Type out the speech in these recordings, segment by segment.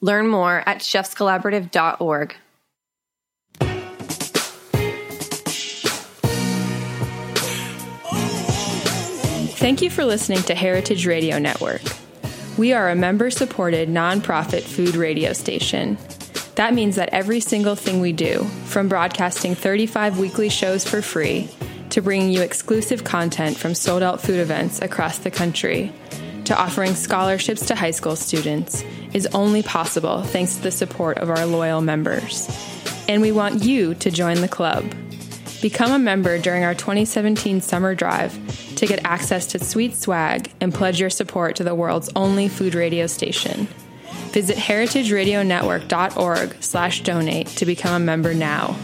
Learn more at chefscollaborative.org. Thank you for listening to Heritage Radio Network. We are a member supported nonprofit food radio station. That means that every single thing we do, from broadcasting 35 weekly shows for free to bringing you exclusive content from sold out food events across the country, to offering scholarships to high school students, is only possible thanks to the support of our loyal members. And we want you to join the club. Become a member during our 2017 summer drive to get access to sweet swag and pledge your support to the world's only food radio station. Visit heritageradionetwork.org slash donate to become a member now.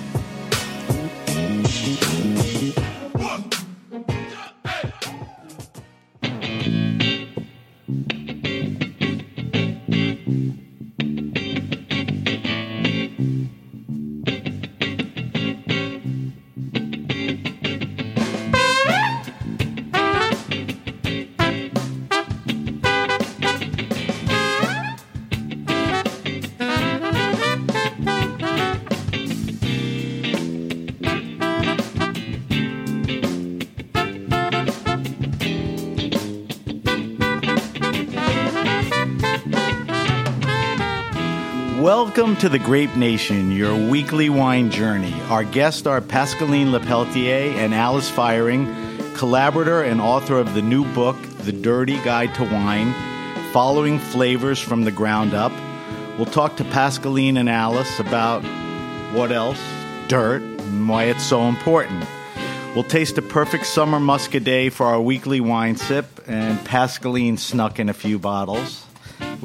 Welcome to the Grape Nation, your weekly wine journey. Our guests are Pascaline Lepeltier and Alice Feiring, collaborator and author of the new book, The Dirty Guide to Wine Following Flavors from the Ground Up. We'll talk to Pascaline and Alice about what else? Dirt, and why it's so important. We'll taste a perfect summer muscadet for our weekly wine sip, and Pascaline snuck in a few bottles,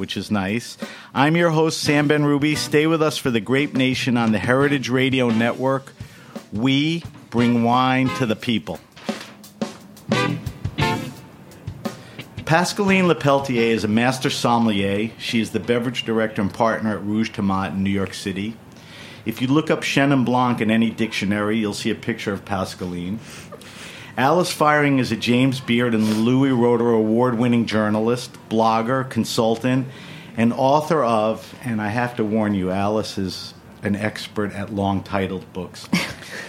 which is nice. I'm your host, Sam Benrubi. Stay with us for the Grape Nation on the Heritage Radio Network. We bring wine to the people. Pascaline Lepeltier is a master sommelier. She is the beverage director and partner at Rouge Tomate in New York City. If you look up Chenin Blanc in any dictionary, you'll see a picture of Pascaline. Alice Feiring is a James Beard and Louis Roederer award winning journalist, blogger, consultant, and author of, and I have to warn you, Alice is an expert at long titled books.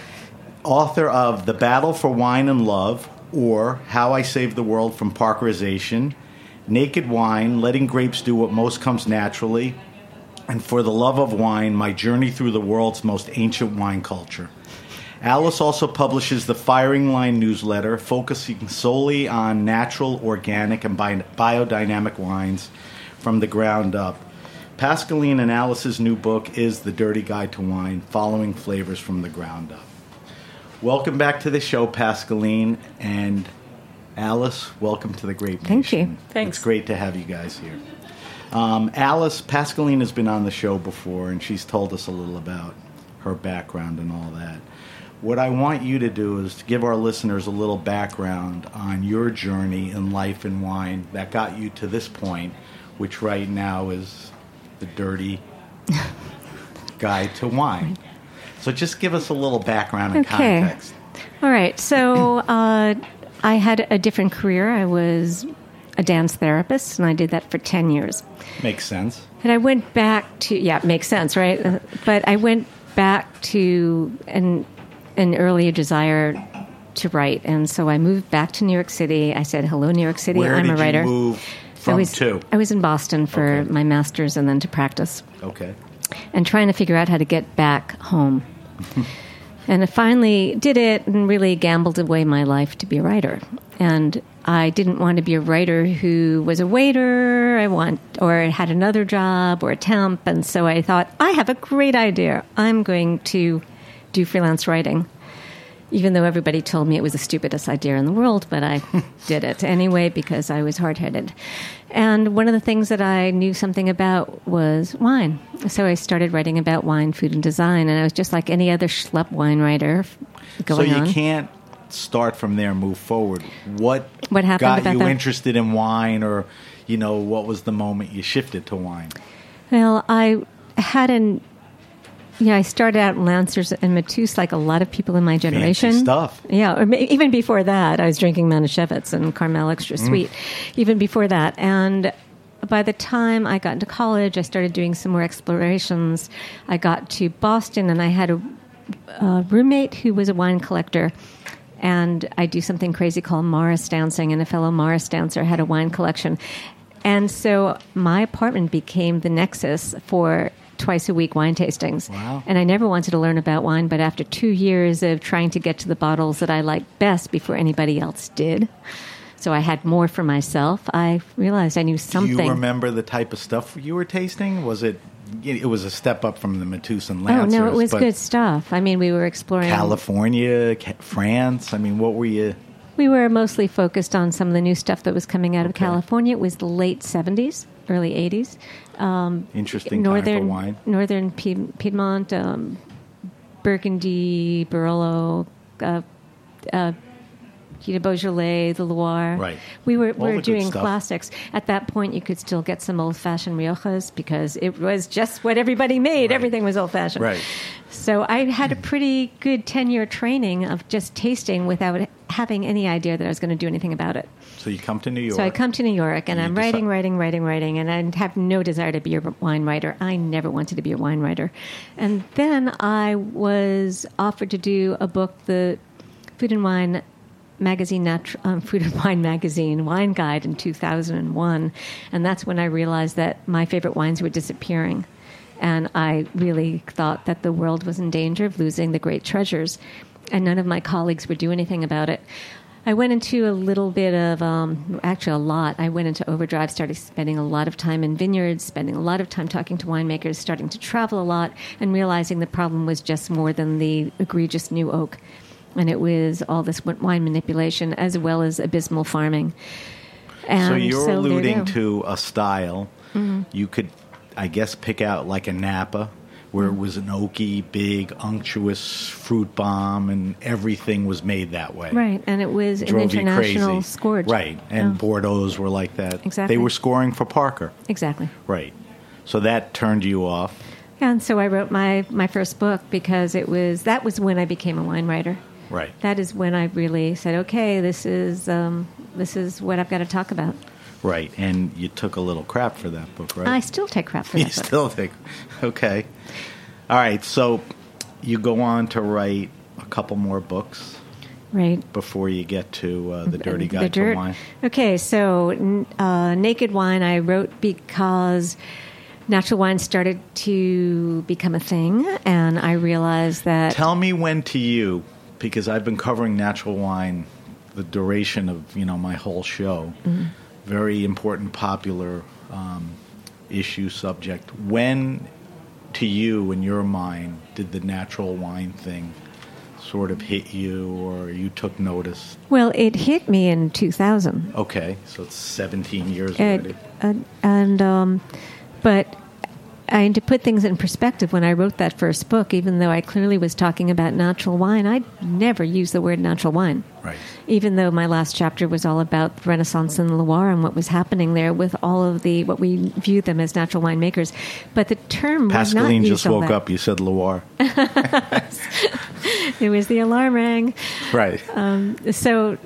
author of The Battle for Wine and Love, or How I Saved the World from Parkerization, Naked Wine, Letting Grapes Do What Most Comes Naturally, and For the Love of Wine, My Journey Through the World's Most Ancient Wine Culture. Alice also publishes the Feiring Line newsletter, focusing solely on natural, organic, and bi- biodynamic wines from the ground up. Pascaline and Alice's new book is The Dirty Guide to Wine Following Flavors from the Ground Up. Welcome back to the show, Pascaline. And Alice, welcome to the Grape Thank you. Thanks. It's great to have you guys here. Um, Alice, Pascaline has been on the show before, and she's told us a little about her background and all that. What I want you to do is to give our listeners a little background on your journey in life and wine that got you to this point, which right now is the dirty guide to wine. So just give us a little background and Okay. context. All right. So uh, I had a different career. I was a dance therapist, and I did that for 10 years. Makes sense. And I went back to, yeah, makes sense, right? But I went back to an, an earlier desire to write. And so I moved back to New York City. I said, hello, New York City. Where I'm did a writer. you move I was, to? I was in Boston for Okay. my master's and then to practice Okay. and trying to figure out how to get back home. and I finally did it and really gambled away my life to be a writer. And I didn't want to be a writer who was a waiter, I want or had another job or a temp, and so I thought I have a great idea. I'm going to do freelance writing. Even though everybody told me it was the stupidest idea in the world, but I did it anyway because I was hard headed. And one of the things that I knew something about was wine. So I started writing about wine, food, and design. And I was just like any other schlep wine writer f- So you on. can't start from there and move forward. What What happened got you that? interested in wine, or you know, what was the moment you shifted to wine? Well, I had an. Yeah, I started out in Lancers and Mateus like a lot of people in my generation. stuff. Yeah, even before that, I was drinking Manischewitz and Carmel Extra Mm. Sweet. Even before that, and by the time I got into college, I started doing some more explorations. I got to Boston, and I had a, a roommate who was a wine collector. And I do something crazy called Morris dancing, and a fellow Morris dancer had a wine collection. And so my apartment became the nexus for twice a week wine tastings. Wow. And I never wanted to learn about wine, but after two years of trying to get to the bottles that I liked best before anybody else did, so I had more for myself, I realized I knew something. Do you remember the type of stuff you were tasting? Was it? It was a step up from the Mateus and oh, no, it was good stuff. I mean, we were exploring. California, Ca- France. I mean, what were you? We were mostly focused on some of the new stuff that was coming out of Okay. California. It was the late 70s, early 80s. Interesting northern wine. northern Pied- Piedmont, um, Burgundy, Barolo, uh, uh, you know, Beaujolais, the Loire. Right. We were, All we were doing classics. At that point, you could still get some old fashioned Riojas because it was just what everybody made. Right. Everything was old fashioned. Right. So I had a pretty good 10 year training of just tasting without having any idea that I was going to do anything about it. So you come to New York. So I come to New York and And I'm writing, decide- writing, writing, writing, and I have no desire to be a wine writer. I never wanted to be a wine writer. And then I was offered to do a book, the Food and Wine magazine, natu- um, Food and Wine magazine, Wine Guide in 2001. And that's when I realized that my favorite wines were disappearing. And I really thought that the world was in danger of losing the great treasures. And none of my colleagues would do anything about it. I went into a little bit of, um, actually, a lot. I went into overdrive, started spending a lot of time in vineyards, spending a lot of time talking to winemakers, starting to travel a lot, and realizing the problem was just more than the egregious new oak. And it was all this wine manipulation as well as abysmal farming. And so you're you alluding. Mm-hmm. to a style. You could, I guess, pick out like a Napa, where Mm-hmm. it was an oaky, big, unctuous fruit bomb, and everything was made that way. Right, and it was an Drove you international crazy. scourge. Right, and Yeah. Bordeaux's were like that. Exactly. They were scoring for Parker. Exactly. Right. So that turned you off. And so I wrote my, my first book because it was that was when I became a wine writer. Right. That is when I really said, okay, this is um, this is what I've got to talk about. Right. And you took a little crap for that book, right? I still take crap for You that. book. still take, okay. All right. So you go on to write a couple more books right. before you get to uh, the Dirty The Guide dirt. to Wine. Okay, so uh, Naked Wine I wrote because natural wine started to become a thing, and I realized that Tell me when to you, because I've been covering natural wine the duration of you know my whole show. Mm-hmm. Very important, popular um, issue subject. When to you, in your mind, did the natural wine thing sort of hit you, or you took notice? well, it hit me in 2000. Okay, so it's 17 years already. and, and um, but I, to put things in perspective, when I wrote that first book, even though I clearly was talking about natural wine, I never used the word natural wine. Right. Even though my last chapter was all about Renaissance in Loire and what was happening there with all of the what we view them as natural winemakers, but the term was not Pascaline just woke up. You said Loire. It was the alarm rang. Right. Um, so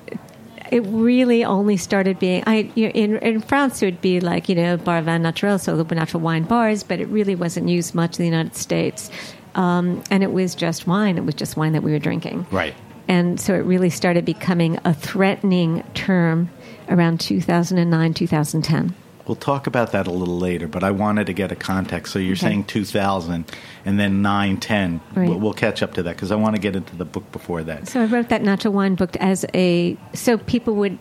it really only started being I you know, in in France it would be like you know bar vin naturel, so the natural wine bars, but it really wasn't used much in the United States, um, and it was just wine. It was just wine that we were drinking, right. and so it really started becoming a threatening term around 2009 2010. We'll talk about that a little later, but I wanted to get a context. So you're Okay. saying 2000 and then 9, 10. Right. We'll, we'll catch up to that because I want to get into the book before that. So I wrote that natural wine book as a so people would.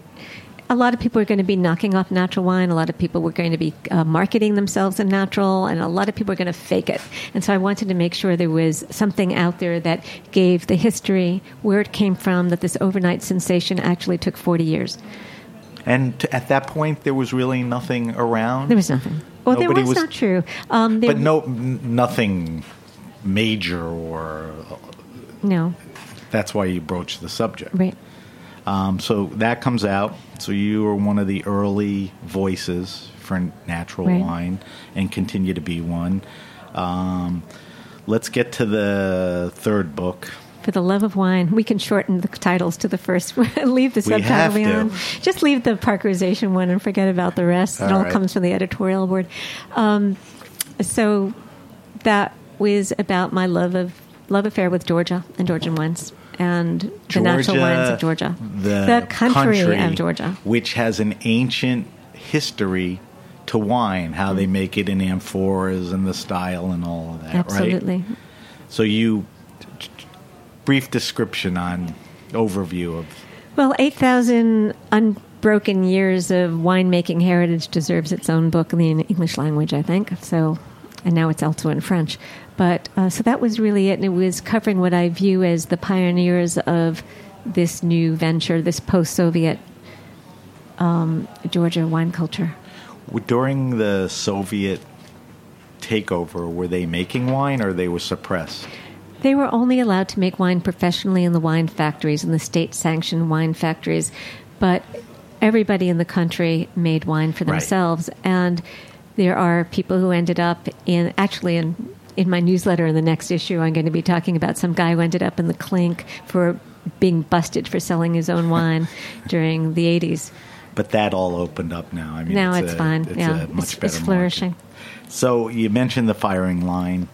A lot of people are going to be knocking off natural wine. A lot of people were going to be uh, marketing themselves in natural, and a lot of people are going to fake it. And so I wanted to make sure there was something out there that gave the history, where it came from, that this overnight sensation actually took 40 years. And t- at that point, there was really nothing around. There was nothing. Well, there was, was- not true. Um, there, but no, n- nothing major, or no, that's why you broached the subject. right. Um, so that comes out. So you were one of the early voices for natural Right. wine, and continue to be one. Um, let's get to the third book. For the love of wine, we can shorten the titles to the first one. leave the subtitle beyond. Just leave the Parkerization one and forget about the rest. it All all right. comes from the editorial board. Um, so that was about my love of love affair with Georgia and Georgian wines and the natural wines of Georgia, the, country, of Georgia. which has an ancient history to wine, how they make it in amphoras and the style and all of that. Right? Absolutely. So you brief description on overview of Well, 8,000 unbroken years of winemaking heritage deserves its own book in the English language, I think. So, and now it's also in French. But uh, so that was really it. And it was covering what I view as the pioneers of this new venture, this post Soviet um, Georgia wine culture. during the Soviet takeover. Were they making wine or they were suppressed? They were only allowed to make wine professionally in the wine factories, in the state sanctioned wine factories. But everybody in the country made wine for Right. themselves. And there are people who ended up in, actually, in, in my newsletter in the next issue, I'm going to be talking about some guy who ended up in the clink for being busted for selling his own wine during the 80s. But that all opened up now. I mean, now it's, it's, a, fine. It's yeah, a much it's, better it's market. flourishing. So you mentioned the Feiring line.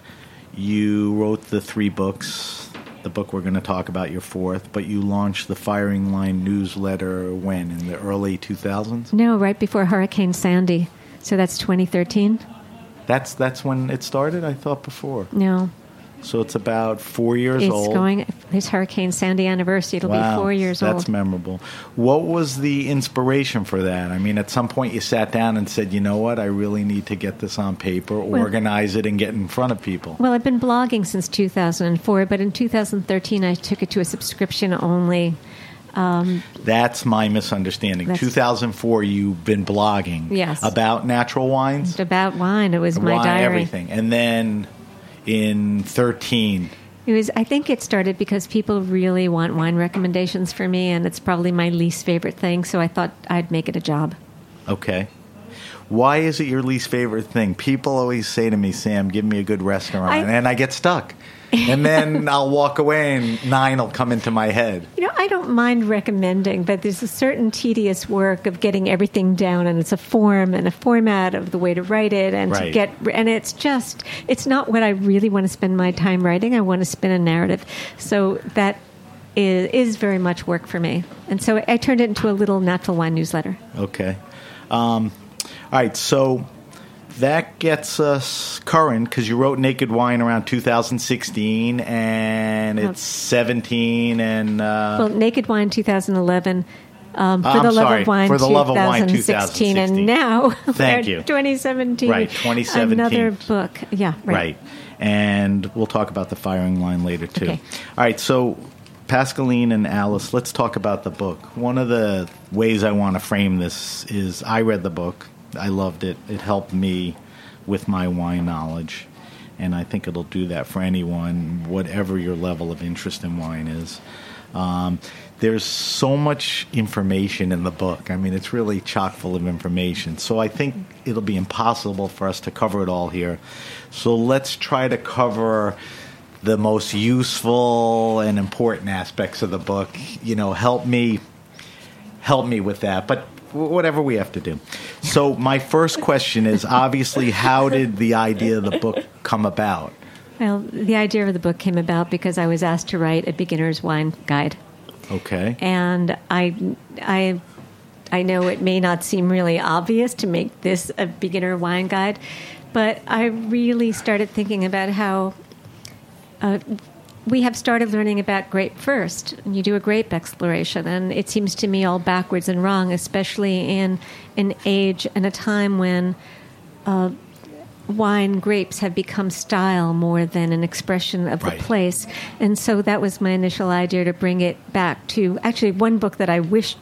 You wrote the three books. The book we're going to talk about, your fourth, but you launched the Feiring Line newsletter when in the early 2000s. No, right before Hurricane Sandy. So that's 2013? That's that's when it started. I thought before. No. So it's about four years It's old. going, it's Hurricane Sandy anniversary. It'll wow, be four years that's old. That's memorable. What was the inspiration for that? I mean, at some point you sat down and said, "You know what? I really need to get this on paper, organize it, and get in front of people." Well, I've been blogging since 2004, but in 2013 I took it to a subscription only. Um, that's my misunderstanding. That's- 2004, you've been blogging Yes. about natural wines, About wine, it was my wine, diary. everything, and then in 13, It was. I think it started because people really want wine recommendations for me, and it's probably my least favorite thing. So I thought I'd make it a job. okay. Why is it your least favorite thing? People always say to me, "Sam, give me a good restaurant," I- and I get stuck. and then I'll walk away, and nine will come into my head. You know, I don't mind recommending, but there's a certain tedious work of getting everything down, and it's a form and a format of the way to write it, and to get, and it's just, it's not what I really want to spend my time writing. I want to spin a narrative, so that is, is very much work for me, and so I turned it into a little natural wine newsletter. Okay. Um, all right. So that gets us current because you wrote Naked Wine around 2016, and it's 17, and uh, Well, Naked Wine 2011. Um, for I'm the love sorry, of wine, For the Love of Wine 2016, 2016. and now Thank you. 2017. Right, 2017. Another book, yeah, right. right. And we'll talk about the Feiring line later too. Okay. All right. So. Pascaline and Alice, let's talk about the book. One of the ways I want to frame this is I read the book. I loved it. It helped me with my wine knowledge, and I think it'll do that for anyone, whatever your level of interest in wine is. Um, there's so much information in the book. I mean, it's really chock full of information. So I think it'll be impossible for us to cover it all here. So let's try to cover the most useful and important aspects of the book. You know, help me help me with that. But whatever we have to do. So my first question is obviously how did the idea of the book come about? Well, the idea of the book came about because I was asked to write a beginner's wine guide. Okay. And I, I, I know it may not seem really obvious to make this a beginner wine guide, but I really started thinking about how uh, we have started learning about grape first. And you do a grape exploration, and it seems to me all backwards and wrong, especially in an age and a time when. Uh, wine grapes have become style more than an expression of Right. the place. And so that was my initial idea to bring it back to actually one book that I wish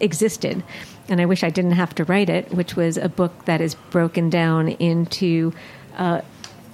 existed. And I wish I didn't have to write it, which was a book that is broken down into uh,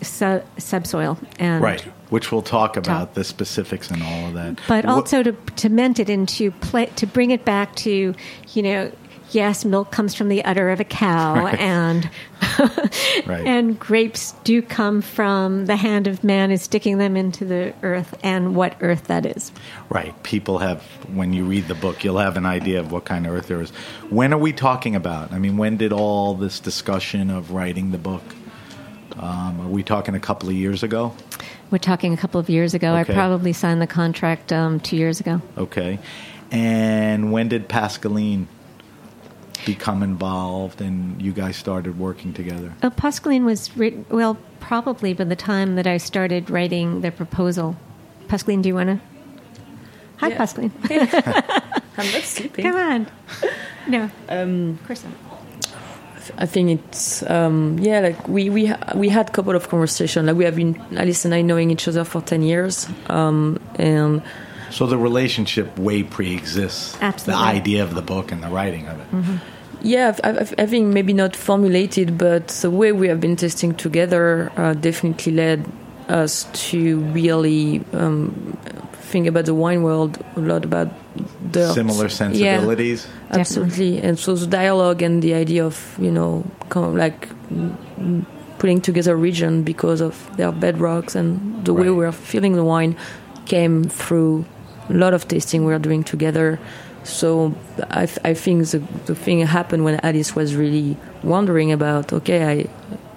su- subsoil and Right. Which we'll talk about the specifics and all of that. but Wha- also to to mend it into play, to bring it back to you know yes milk comes from the udder of a cow Right. and Right. and grapes do come from the hand of man is sticking them into the earth and what earth that is Right. People have, when you read the book, you'll have an idea of what kind of earth there is. When are we talking about? I mean, when did all this discussion of writing the book? Um, are we talking a couple of years ago? we're talking a couple of years ago Okay. i probably signed the contract um, two years ago Okay. And when did Pascaline become involved and you guys started working together? oh, Pascaline was written, well probably by the time that i started writing the proposal Pascaline, do you want to hi Yeah. Pascaline. I'm not sleeping. come on no Um, of course not I think it's um, yeah, like we we ha- we had a couple of conversations. Like we have been Alice and I knowing each other for ten years, um, and So the relationship way pre-exists Absolutely. the idea of the book and the writing of it. yeah, I, I, I think maybe not formulated, but the way we have been testing together uh, definitely led us to really um, think about the wine world a lot about the Similar sensibilities. Absolutely. And so the dialogue and the idea of, you know, kind of like mm, putting together a region because of their bedrocks and the way we're feeling the wine came through a lot of tasting we're doing together. So I, I think the, the thing happened when Alice was really wondering about, okay, I,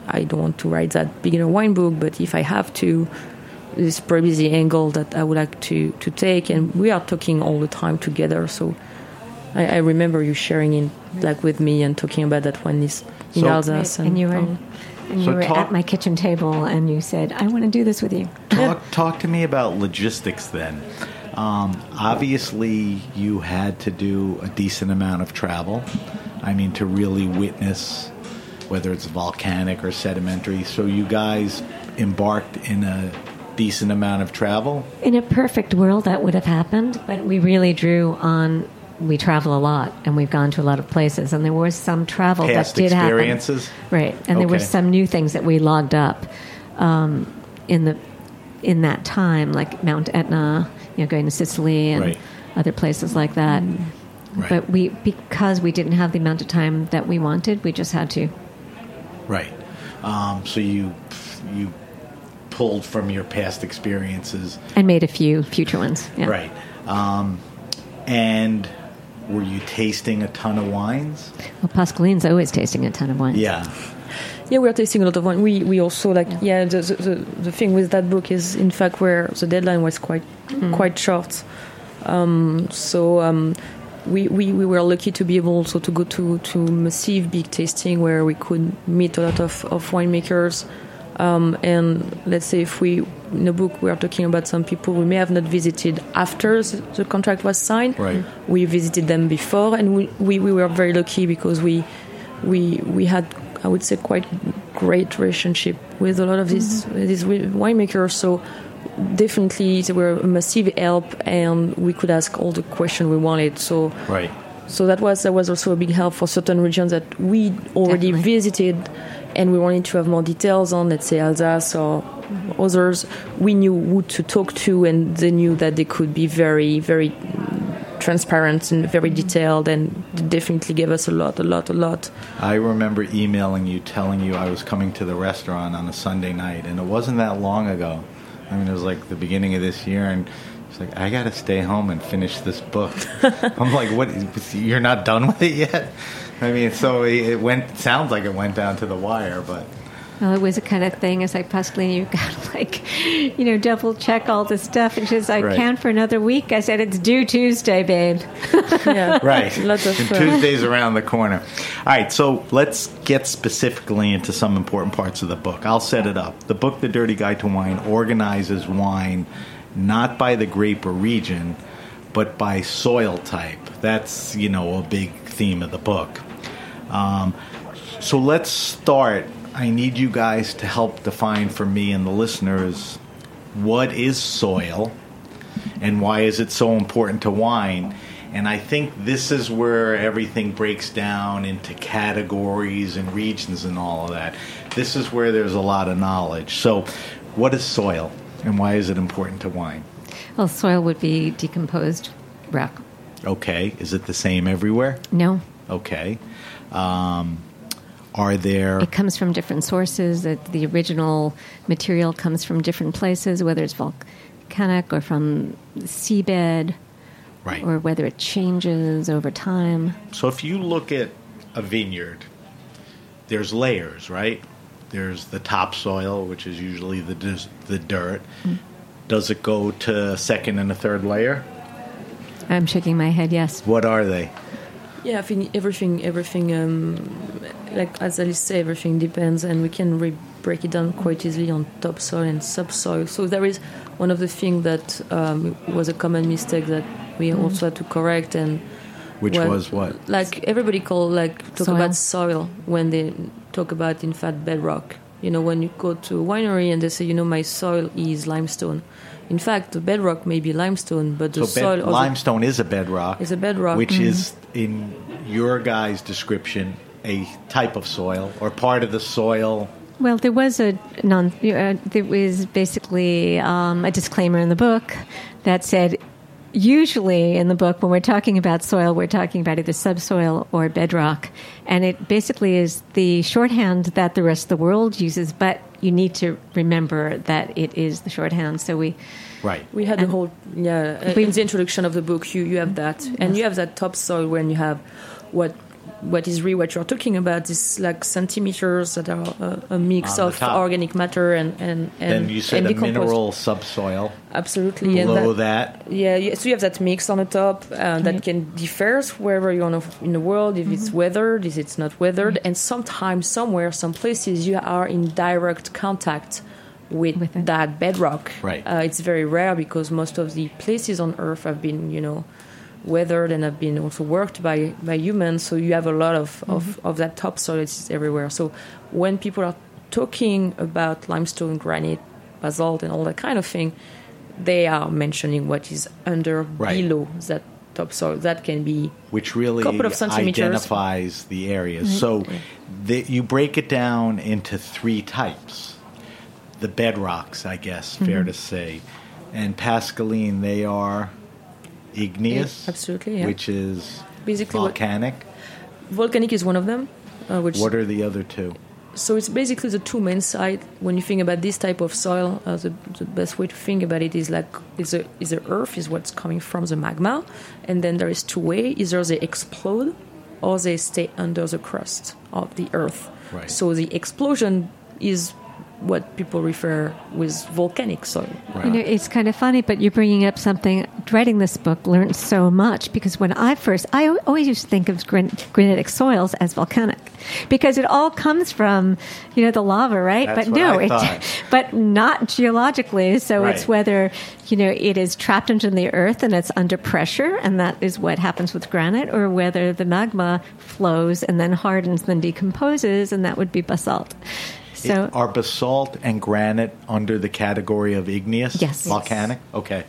I don't want to write that beginner wine book, but if I have to, this is probably the angle that I would like to, to take. And we are talking all the time together. So I, I remember you sharing in like with me and talking about that one is in So- Alsace. and you were um, and you So were talk- at my kitchen table and you said i want to do this with you Talk, talk to me about logistics then. Um, obviously, you had to do a decent amount of travel. I mean, to really witness whether it's volcanic or sedimentary. So, you guys embarked in a decent amount of travel. in a perfect world that would have happened but we really drew on we travel a lot and we've gone to a lot of places and there was some travel Past that did experiences? happen right and there were some new things that we logged up um, in the in that time like mount etna you know going to sicily and Right. other places like that Right. but we because we didn't have the amount of time that we wanted we just had to Right. Um, so you you pulled from your past experiences, and made a few future ones yeah. right? Um, and were you tasting a ton of wines? well pascaline's always tasting a ton of wines. Yeah. Yeah, we are tasting a lot of wine. We we also like yeah. the, the the the thing with that book is in fact where the deadline was quite quite short. Um, so um, we, we we were lucky to be able also to go to to massive big tasting where we could meet a lot of of winemakers. Um, and let's say if we in the book we are talking about some people we may have not visited after the, the contract was signed. Right. We visited them before, and we, we, we were very lucky because we we we had I would say quite great relationship with a lot of these these winemakers. So definitely they were a massive help, and we could ask all the questions we wanted. So Right. so that was that was also a big help for certain regions that we already Definitely. visited, and we wanted to have more details on, let's say, Alsace or mm-hmm. others, we knew who to talk to, and they knew that they could be very, very transparent and very mm-hmm. detailed, and definitely gave us a lot, a lot, a lot. I remember emailing you, telling you I was coming to the restaurant on a Sunday night, and it wasn't that long ago. I mean, it was like the beginning of this year, and it's like I got to stay home and finish this book. I'm like, what? You're not done with it yet? I mean, so it went. Sounds like it went down to the wire, but Well, it was a kind of thing. It's like, Pascaline, you've got to, like, you know, double check all this stuff. And she says, I Right. can't for another week. I said, it's due Tuesday, babe. Yeah, right. Lots of, and Tuesday's around the corner. All right, so let's get specifically into some important parts of the book. I'll set it up. The book, The Dirty Guide to Wine, organizes wine not by the grape or region, but by soil type. That's you know a big theme of the book. Um, so let's start. I need you guys to help define for me and the listeners what is soil and why is it so important to wine. And I think this is where everything breaks down into categories and regions and all of that. This is where there's a lot of knowledge. So, what is soil and why is it important to wine? Well, soil would be decomposed rock. Okay, is it the same everywhere? No, Okay. Um, are there it comes from different sources. That the original material comes from different places, whether it's volcanic or from seabed, right? or whether it changes over time. So if you look at a vineyard, there's layers, right? There's the topsoil, which is usually the the dirt. Does it go to second and a third layer? I'm shaking my head. Yes. What are they? Yeah, I think everything, everything, um, like as Alice said, everything depends, and we can re- break it down quite easily on topsoil and subsoil. So there is one of the things that um, was a common mistake that we also had to correct, and Which Well, was what? like everybody call like talk Soil. about soil when they talk about in fact bedrock. You know, when you go to a winery and they say, you know, my soil is limestone. In fact, the bedrock may be limestone, but the So bed- soil of the- limestone is a bedrock. is a bedrock. which is in your guys' description a type of soil or part of the soil. Well, there was a non. Uh, there was basically um, a disclaimer in the book that said, usually in the book when we're talking about soil, we're talking about either subsoil or bedrock, and it basically is the shorthand that the rest of the world uses. But you need to remember that it is the shorthand. So we, Right. We had the whole yeah. We- in the introduction of the book, you you have that, and you have that topsoil when you have what what is really what you're talking about is like centimeters that are a, a mix of top. organic matter and and and Then you said and a decomposed- mineral subsoil. Absolutely, and Below that, that, yeah, yeah, so you have that mix on the top uh, that Right. can differ wherever you're in the world, if it's weathered, if it's not weathered, and sometimes somewhere, some places you are in direct contact with, With that bedrock. Right. Uh, it's very rare because most of the places on Earth have been, you know, weathered and have been also worked by by humans. So you have a lot of of, mm-hmm. of that topsoil is everywhere. So when people are talking about limestone, granite, basalt, and all that kind of thing, they are mentioning what is under Right. below that topsoil. That can be which really Couple of centimeters. identifies the areas. Mm-hmm. So the, you break it down into three types. The bedrocks, I guess, fair mm-hmm. to say. And Pascaline, they are igneous, Yeah, absolutely, yeah. which is Basically what- volcanic. volcanic is one of them. Uh, which What are the other two? So it's basically the two main sides. When you think about this type of soil, uh, the, the best way to think about it is like is the is the earth is what's coming from the magma, and then there is two way: either they explode or they stay under the crust of the earth. Right. So the explosion is what people refer with volcanic soil. You know, it's kind of funny, but you're bringing up something. Writing this book, learned so much because when I first, I always used to think of gran- granitic soils as volcanic because it all comes from, you know, the lava, right? That's but what no, I it, but not geologically. So Right. it's whether you know it is trapped into the earth and it's under pressure, and that is what happens with granite, or whether the magma flows and then hardens, then decomposes, and that would be basalt. So It- are basalt and granite under the category of igneous? Yes. Volcanic? Okay.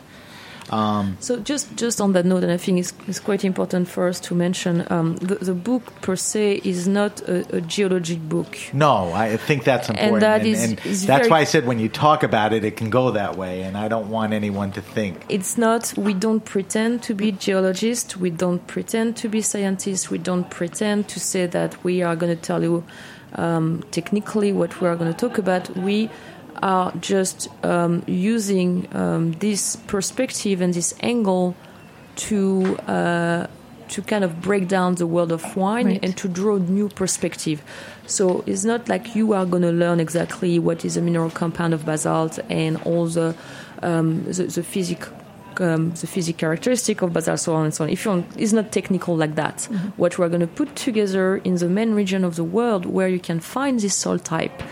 So just just on that note, and I think it's, it's quite important for us to mention um, the, the book per se is not a, a geologic book. No, I think that's important. that is- and is that's why I said when you talk about it, it can go that way, and I don't want anyone to think. It's not. We don't pretend to be geologists. We don't pretend to be scientists. We don't pretend to say that we are going to tell you um, technically what we are going to talk about. We are just um, using um, this perspective and this angle to uh, to kind of break down the world of wine Right. and to draw new perspective. So it's not like you are going to learn exactly what is a mineral compound of basalt and all the um, the, the physic. Um, the physical characteristic of basalt, so on and so on. If you it's not technical like that. What we're going to put together in the main region of the world where you can find this soil type,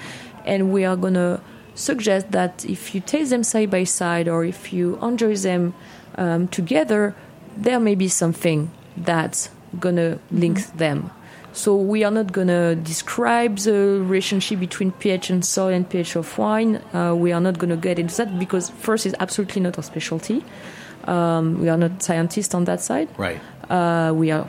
and we are going to suggest that if you taste them side by side or if you enjoy them um, together, there may be something that's gonna link them. So we are not gonna describe the relationship between pH and soil and pH of wine. Uh, we are not gonna get into that because first, it's absolutely not our specialty. Um, we are not scientists on that side. Right. Uh, we are.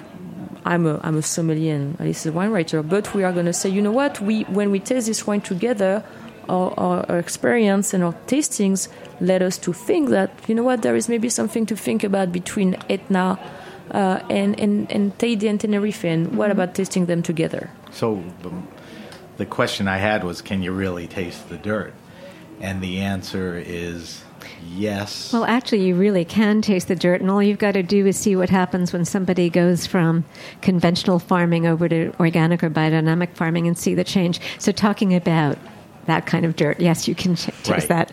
I'm a I'm a sommelier and Alice is a wine writer, but we are going to say, you know what? We when we taste this wine together, our, our, our experience and our tastings led us to think that you know what, there is maybe something to think about between Etna uh, and and and Teide and Tenerife, and what about tasting them together? So um, the question I had was, can you really taste the dirt? And the answer is yes. Well, actually, you really can taste the dirt, and all you've got to do is see what happens when somebody goes from conventional farming over to organic or biodynamic farming and see the change. So, talking about that kind of dirt, yes, you can ch- taste Right. that.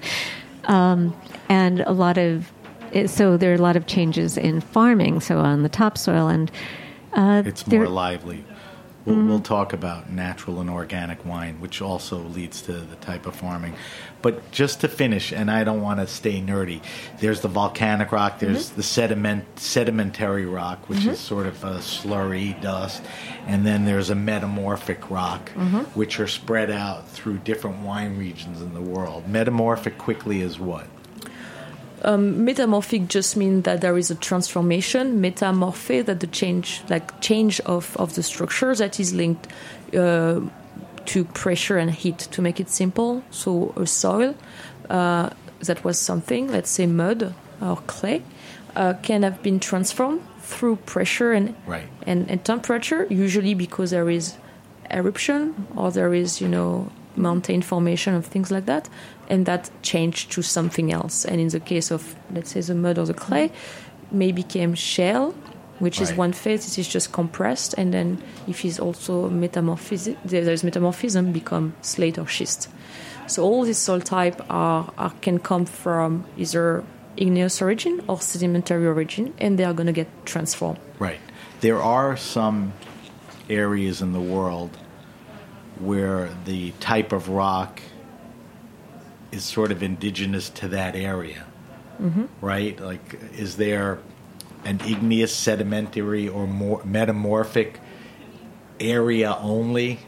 Um, and a lot of, it, so there are a lot of changes in farming, so on the topsoil, and uh, it's more lively. We'll, we'll talk about natural and organic wine, which also leads to the type of farming. But just to finish, and I don't want to stay nerdy. There's the volcanic rock. There's mm-hmm. the sediment sedimentary rock, which is mm-hmm. sort of a slurry dust, and then there's a metamorphic rock, mm-hmm. which are spread out through different wine regions in the world. Metamorphic quickly is what? Um, metamorphic just means that there is a transformation metamorphe that the change like change of, of the structure that is linked uh, to pressure and heat to make it simple so a soil uh, that was something let's say mud or clay uh, can have been transformed through pressure and, Right. and and temperature usually because there is eruption or there is you know mountain formation of things like that and that changed to something else and in the case of let's say the mud or the clay may became shell which is one phase it is just compressed and then if it's also metamorphism there's metamorphism become slate or schist so all these soil type are, are can come from either igneous origin or sedimentary origin and they are going to get transformed Right. There are some areas in the world where the type of rock is sort of indigenous to that area. Mm-hmm. Right? Like, is there an igneous sedimentary or more metamorphic area only?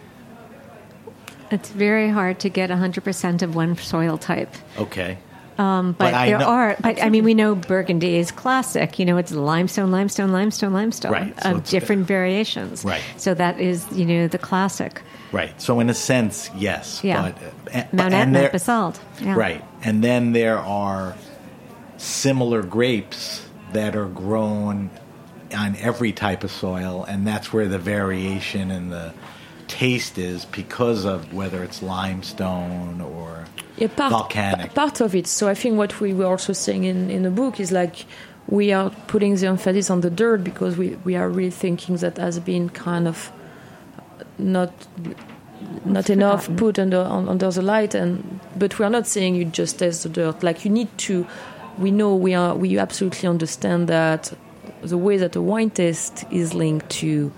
it's very hard to get 100% of one soil type. Okay. Um, but, But there know- are, but I mean, we know Burgundy is classic. You know, it's limestone, limestone, limestone, limestone Right, so of different variations. Right. So that is, you know, the classic. Right. So, in a sense, yes. Yeah. But, uh, Mount Etna, there- basalt. Yeah. Right. And then there are similar grapes that are grown on every type of soil, and that's where the variation and the taste is because of whether it's limestone or yeah, part, volcanic. pa- part of it. So I think what we were also saying in, in the book is like we are putting the emphasis on the dirt because we, we are really thinking that has been kind of not not enough put under on, under the light and but we are not saying you just test the dirt like you need to we know we are we absolutely understand that the way that a wine test is linked to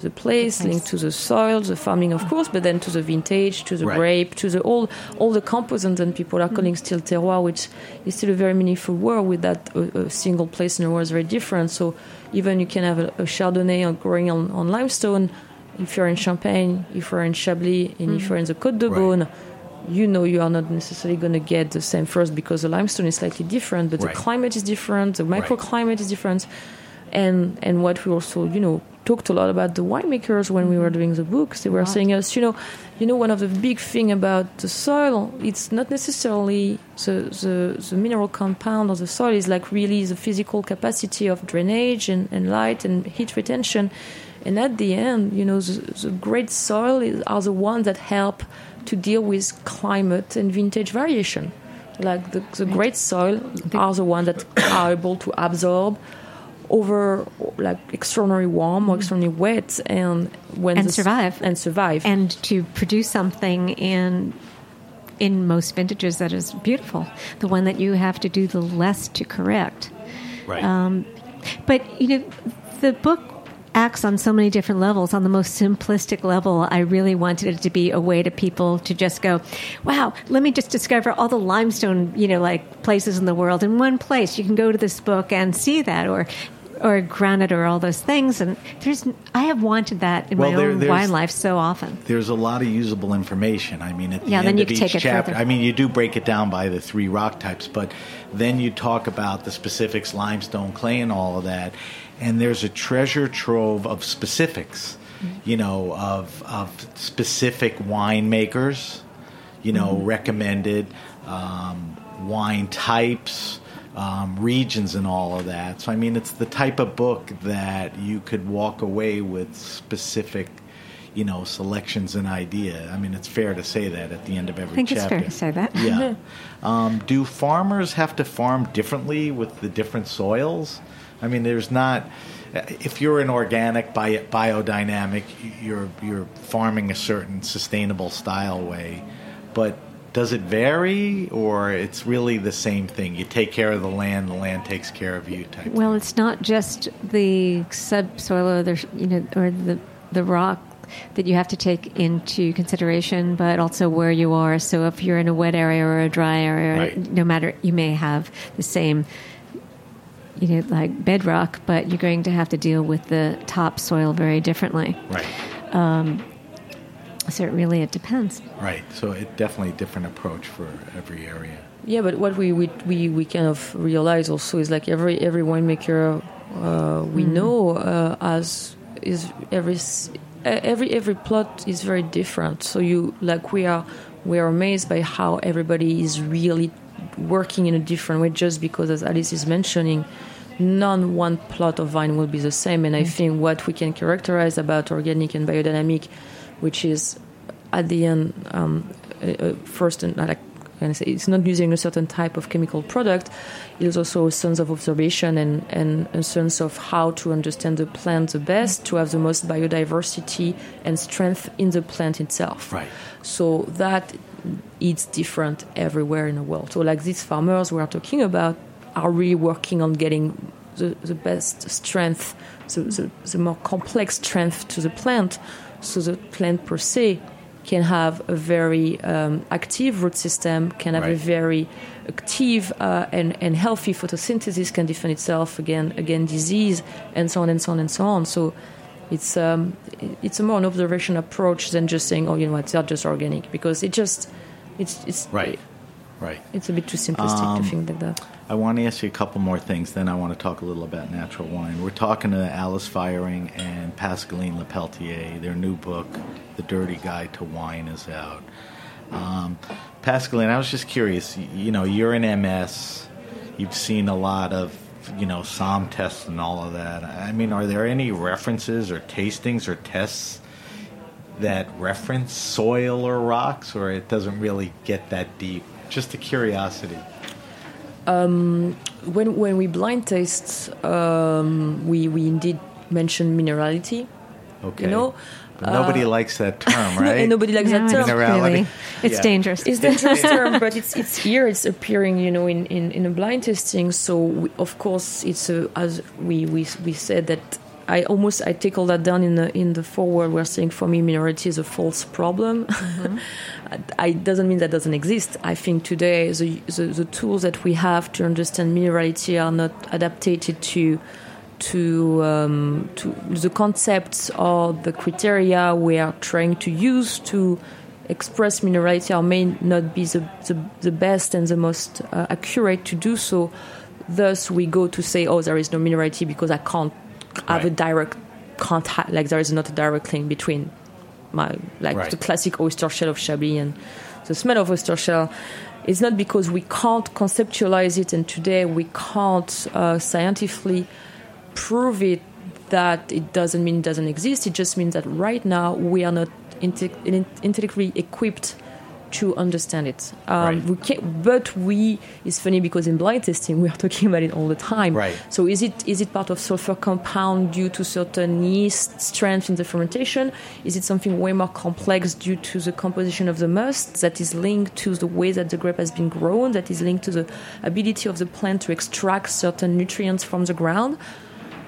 the place, linked to the soil, the farming, of ah. course, but then to the vintage, to the Right. grape, to the all all the components and people are mm. calling still terroir, which is still a very meaningful word with that a, a single place in the world is very different. So even you can have a, a Chardonnay growing on, on limestone. If you're in Champagne, if you're in Chablis, and if mm. you're in the Côte de Right. Beaune, you know you are not necessarily going to get the same frost because the limestone is slightly different, but Right. the climate is different, the Right. microclimate is different, and and what we also you know talked a lot about the winemakers when we were mm-hmm. doing the books. They were saying us, you know, you know, one of the big thing about the soil, it's not necessarily the, the the mineral compound of the soil is like really the physical capacity of drainage and, and light and heat retention. And at the end, you know, the, the great soil is, are the ones that help to deal with climate and vintage variation. Like the, the great soil are the ones that are able to absorb over like extraordinary warm or extraordinary wet and when And the survive. and survive and to produce something in in most vintages that is beautiful the one that you have to do the less to correct Right. um, but you know the book acts on so many different levels. On the most simplistic level i really wanted it to be a way to people to just go wow let me just discover all the limestone you know like places in the world. In one place you can go to this book and see that or or granite or all those things and there's i have wanted that in Well, my there- own life so often there's a lot of usable information. I mean, at the Yeah, end then you of each take it chapter, further. I mean, you do break it down by the three rock types, but then you talk about the specifics, limestone, clay, and all of that. And there's a treasure trove of specifics, Mm-hmm. you know, of of specific winemakers, you know, Mm-hmm. recommended um, wine types. Um, regions and all of that. So, I mean, it's the type of book that you could walk away with specific you know, selections and idea. I mean, it's fair to say that at the end of every I think it's chapter. fair to say that. Yeah. um, do farmers have to farm differently with the different soils? I mean, there's not. If you're an organic bio, biodynamic, you're you're farming a certain sustainable style way, but does it vary, or it's really the same thing? You take care of the land, the land takes care of you. Type. Well, it's not just the subsoil or the you know or the the rock that you have to take into consideration, but also where you are. So if you're in a wet area or a dry area, Right. no matter you may have the same you know like bedrock, but you're going to have to deal with the topsoil very differently. right. Um, So it really it depends. Right. So it definitely a different approach for every area. Yeah, but what we, we, we, we kind of realize also is like every every winemaker uh, we know uh, has is every s- every every plot is very different. So you like we are we are amazed by how everybody is really working in a different way. Just because, as Alice is mentioning, none one plot of vine will be the same. And I think what we can characterize about organic and biodynamic, which is at the end um, uh, uh, first and like can I say it's not using a certain type of chemical product. It is also a sense of observation and, and a sense of how to understand the plant the best to have the most biodiversity and strength in the plant itself. Right. So that it's different everywhere in the world. So like these farmers we are talking about are really working on getting the, the best strength, the, the, the more complex strength to the plant, so the plant per se can have a very um, active root system, can have a very active uh, and, and healthy photosynthesis, can defend itself again again disease, and so on and so on and so on. So it's um, it's a more an observation approach than just saying, oh, you know what, they're just organic, because it just it's it's Right. Right. it's a bit too simplistic Um, to think like that. I want to ask you a couple more things, then I want to talk a little about natural wine. We're talking to Alice Feiring and Pascaline Lepeltier. Their new book, The Dirty Guide to Wine, is out. Um, Pascaline, I was just curious. You know, you're an MS. You've seen a lot of, you know, SOM tests and all of that. I mean, are there any references or tastings or tests that reference soil or rocks, or it doesn't really get that deep? Just a curiosity. Um, when when we blind taste, um, we we indeed mention minerality. Okay. You know, But nobody uh, likes that term, right? and nobody likes No, that term. it's Minerality. really it's Yeah. dangerous. It's dangerous term, but it's it's here. It's appearing, you know, in, in, in a blind testing. So we, of course, it's a, as we, we we said that I almost I take all that down in the in the forward. We're saying for me, minerality is a false problem. Mm-hmm. I doesn't mean that doesn't exist. I think today the, the the tools that we have to understand minerality are not adapted to to um, to the concepts or the criteria we are trying to use to express minerality or may not be the, the, the best and the most uh, accurate to do so. Thus, we go to say, oh, there is no minerality because I can't have a direct contact, like there is not a direct link between my, like Right. the classic oyster shell of Chablis and the smell of oyster shell. It's not because we can't conceptualize it, and today we can't uh, scientifically prove it that it doesn't mean it doesn't exist. It just means that right now we are not inte- intellectually equipped to understand it. Um, Right. we can, but we. It's funny because in blind testing we are talking about it all the time. Right. So is it is it part of sulfur compound due to certain yeast strength in the fermentation? Is it something way more complex due to the composition of the must that is linked to the way that the grape has been grown? That is linked to the ability of the plant to extract certain nutrients from the ground?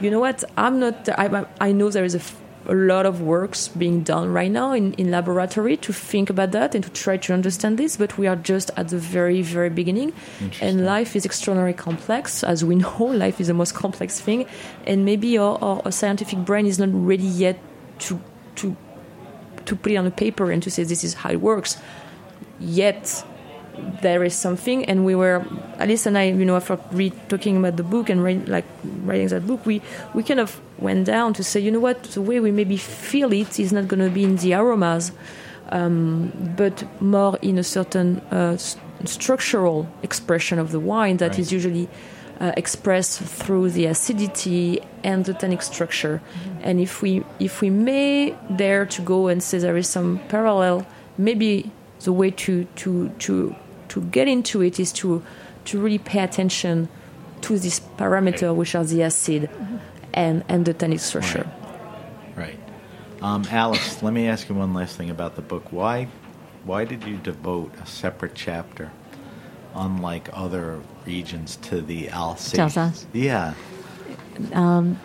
You know what? I'm not. I, I know there is a, a lot of works being done right now in, in laboratory to think about that and to try to understand this, but we are just at the very, very beginning. And life is extraordinarily complex. As we know, life is the most complex thing. And maybe our, our, our scientific brain is not ready yet to, to, to put it on a paper and to say this is how it works. Yet, there is something and we were alice and i you know after read talking about the book and read, like writing that book we we kind of went down to say you know what the way we maybe feel it is not going to be in the aromas um, but more in a certain uh, s- structural expression of the wine that is Right. usually uh, expressed through the acidity and the tannic structure. And if we if we may dare to go and say there is some parallel, maybe the way to to to to get into it is to to really pay attention to this parameter, which are the acid and and the tannic structure. Right. Um, Alice, let me ask you one last thing about the book. Why, why did you devote a separate chapter, unlike other regions, to the Alsace? Alsace? Yeah,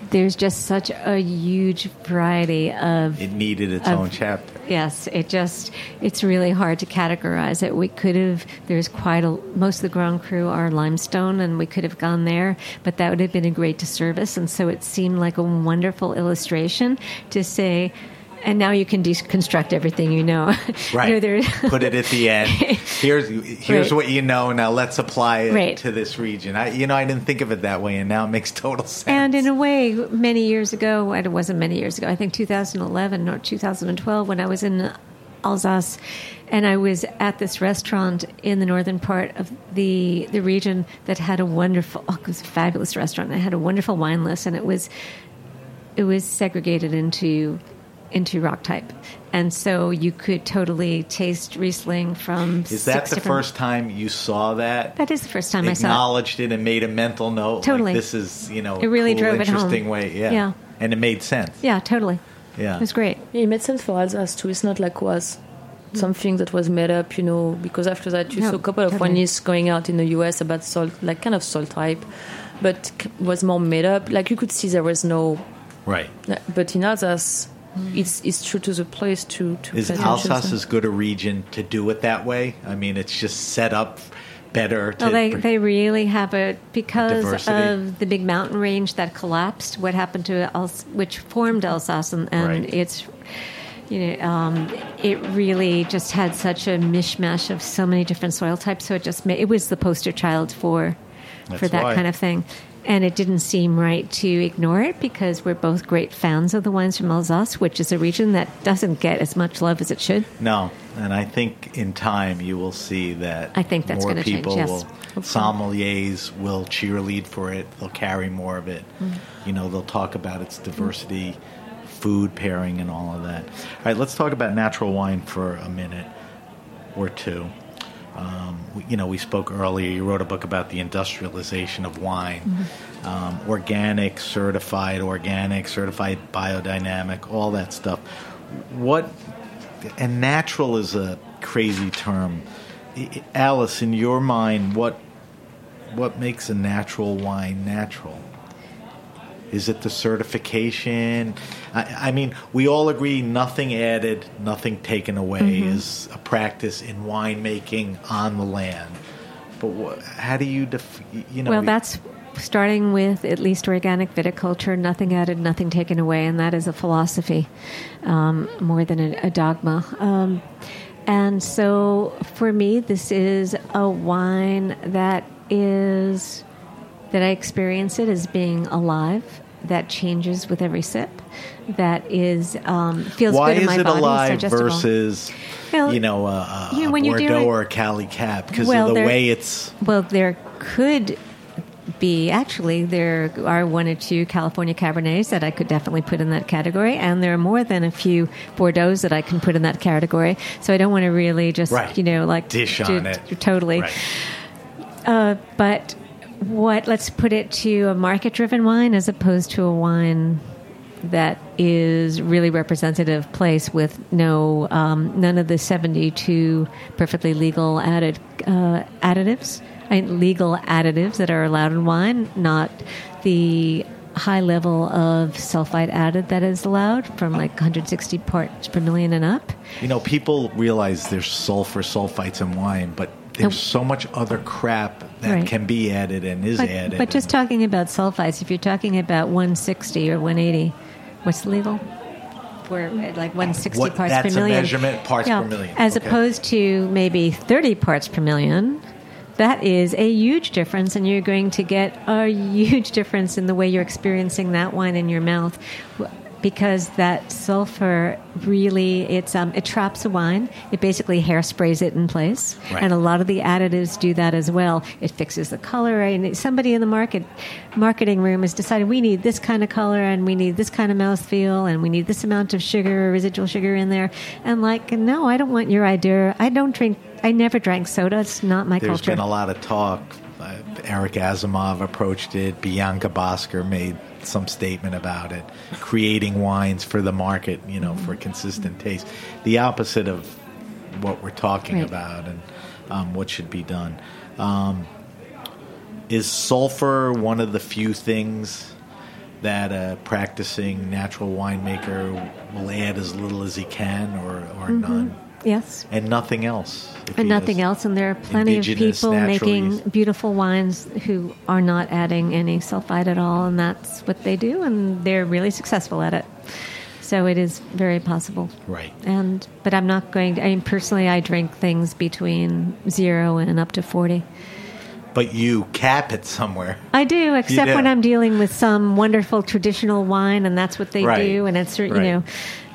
There's just such a huge variety of it needed its Of- own chapter. Yes, it just it's really hard to categorize it. We could have there's quite a most of the ground crew are limestone and we could have gone there, but that would have been a great disservice and so it seemed like a wonderful illustration to say and now you can deconstruct everything you know. Right. You know, there- Put it at the end. Here's here's Right. what you know. Now let's apply it Right. to this region. I, you know, I didn't think of it that way, and now it makes total sense. And in a way, many years ago, it wasn't many years ago, I think 2011 or 2012, when I was in Alsace and I was at this restaurant in the northern part of the, the region that had a wonderful, oh, it was a fabulous restaurant. and It had a wonderful wine list and it was, it was segregated into into rock type. And so you could totally taste Riesling from Is that the different- first time you saw that? That is the first time I saw it. Acknowledged it and made a mental note. like, Totally. this is you know It really cool, drove it home. interesting way. Yeah. Yeah. And it made sense. Yeah, totally. Yeah. It was great. Yeah, it made sense for us too. It's not like was something that was made up, you know, because after that you No, saw a couple of totally. wines going out in the US about salt, like kind of salt type, but was more made up. Like you could see there was no, Right. but in Alsace, it's it's true to the place to to. Is Alsace as good a region to do it that way? I mean, it's just set up better. To Well, they, they really have a because Diversity. of the big mountain range that collapsed. What happened to Alsace, which formed Alsace, and, and Right. it's you know um, it really just had such a mishmash of so many different soil types. So it just made, it was the poster child for for that why. kind of thing. And it didn't seem right to ignore it because we're both great fans of the wines from Alsace, which is a region that doesn't get as much love as it should. no, and I think in time you will see that. I think that's more gonna change, people yes. will sommeliers will cheerlead for it. They'll carry more of it. Mm. You know, they'll talk about its diversity, food pairing, and all of that. All right, let's talk about natural wine for a minute or two. Um, you know, we spoke earlier. You wrote a book about the industrialization of wine, Mm-hmm. um, organic, certified organic, certified biodynamic, all that stuff. What and natural is a crazy term. Alice, in your mind, what what makes a natural wine natural? Is it the certification? I, I mean, we all agree nothing added, nothing taken away Mm-hmm. is a practice in winemaking on the land. But wha how do you, def- you know? Well, we- that's starting with at least organic viticulture, nothing added, nothing taken away, and that is a philosophy um, more than a, a dogma. Um, And so for me, this is a wine that is, that I experience it as being alive, that changes with every sip, that is, um, feels Why good in is my it body. alive digestible. versus, Well, you know, a, you know, when you're Bordeaux doing- or a Cali Cap? Because Well, of the there- way it's. Well, there could be actually there are one or two California Cabernets that I could definitely put in that category, and there are more than a few Bordeaux's that I can put in that category. So I don't want to really just Right. you know like Dish do- on it. totally. Right. Uh, but what? Let's put it to a market-driven wine as opposed to a wine that is really representative place with no um, none of the 72 perfectly legal added uh, additives legal additives that are allowed in wine not the high level of sulfite added that is allowed from like 160 parts per million and up You know, people realize there's sulfur sulfites in wine, but there's so much other crap that Right. can be added and is but, added. but just talking about sulfites if you're talking about 160 or 180 what's legal for like 160 What- parts that's a per million measurement, parts per million. as Okay. opposed to maybe 30 parts per million that is a huge difference and you're going to get a huge difference in the way you're experiencing that wine in your mouth because that sulfur really it's um, it traps the wine. It basically hairsprays it in place. Right. and a lot of the additives do that as well. It fixes the color. And somebody in the market marketing room has decided we need this kind of color and we need this kind of mouthfeel and we need this amount of sugar or residual sugar in there. And like no i don't want your idea. I don't drink i never drank soda. It's not my There's culture. There's been a lot of talk. Uh, Eric Asimov approached it. Bianca Bosker made some statement about it, creating wines for the market, you know, for consistent taste. The opposite of what we're talking Right. about and um, what should be done. Um, is sulfur one of the few things that a practicing natural winemaker will add as little as he can or, or none? Yes And nothing else. and nothing has else and there are plenty of people making beautiful wines who are not adding any sulfite at all and that's what they do and they're really successful at it so it is very possible Right. and but i'm not going to, i mean personally i drink things between zero and up to 40 But you cap it somewhere. I do, except do. when I'm dealing with some wonderful traditional wine, and that's what they Right. do, and it's you Right. know,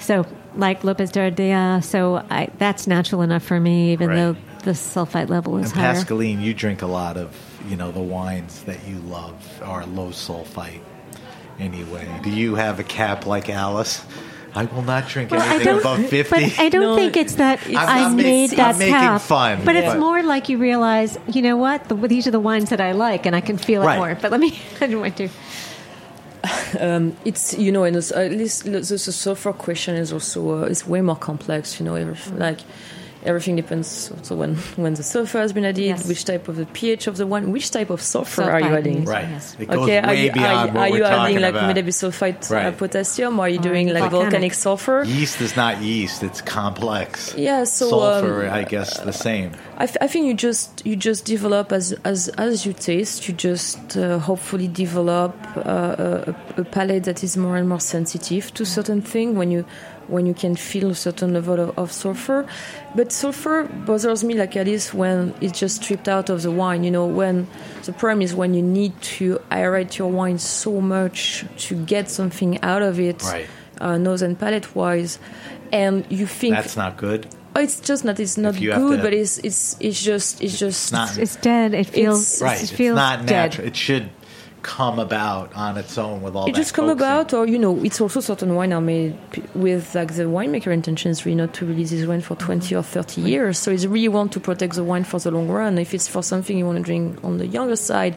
so like López de Heredia, so I, that's natural enough for me, even Right. though the sulfite level is And higher. Pascaline, you drink a lot of, you know, the wines that you love are low sulfite anyway. Do you have a cap like Alice? I will not drink Well, anything above 50. but I don't No, think it's that I'm I've made that I'm making cap. fun, but it's more like you realize, you know what? The, these are the wines that I like, and I can feel it Right. more. But let me, I don't want to. It's you know and it's, at least the, the sulfur question is also uh, is way more complex you know like everything depends also when when the sulfur has been added Yes. which type of the ph of the wine which type of sulfur are you adding right. Yes. It goes okay, are way you, beyond are, what are we're you adding like about. maybe sulfite uh, potassium? Or are you Or doing like volcanic. volcanic sulfur? Yeast is not yeast; it's complex. Yeah, so Sulfur, um, I guess, the same. I think you just you just develop as as as you taste. You just uh, hopefully develop uh, a, a palate that is more and more sensitive to certain things when you when you can feel a certain level of, of sulfur. But sulfur bothers me like Alice when it's just stripped out of the wine. You know when the problem is when you need to aerate your wine so much to get something out of it, Right. uh, nose and palate wise, and you think That's not good. Oh, it's just not. It's not good, to- but it's it's it's just it's just It's not It's dead. It feels. It's- right. It It's feels not dead. natural. It should come about on its own with all it just come about, or you know, it's also certain wine are made with like the winemaker intentions really not to release this wine for twenty or thirty years. So it's really want to protect the wine for the long run. If it's for something you want to drink on the younger side,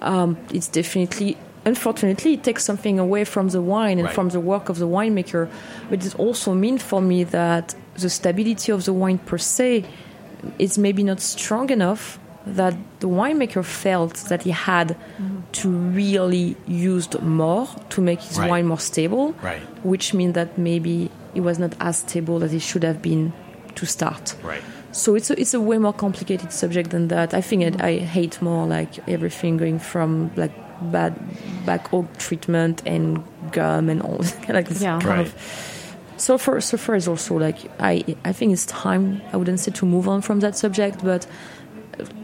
um, it's definitely. Unfortunately, it takes something away from the wine and Right. from the work of the winemaker. But it also means for me that the stability of the wine per se is maybe not strong enough that the winemaker felt that he had to really use more to make his Right. wine more stable, Right. which means that maybe it was not as stable as it should have been to start. Right. So it's a, it's a way more complicated subject than that. I think I, I hate more like everything going from like bad back oak treatment and gum and all like this Yeah. kind Right. of so far, so far is also like I I think it's time. I wouldn't say to move on from that subject, but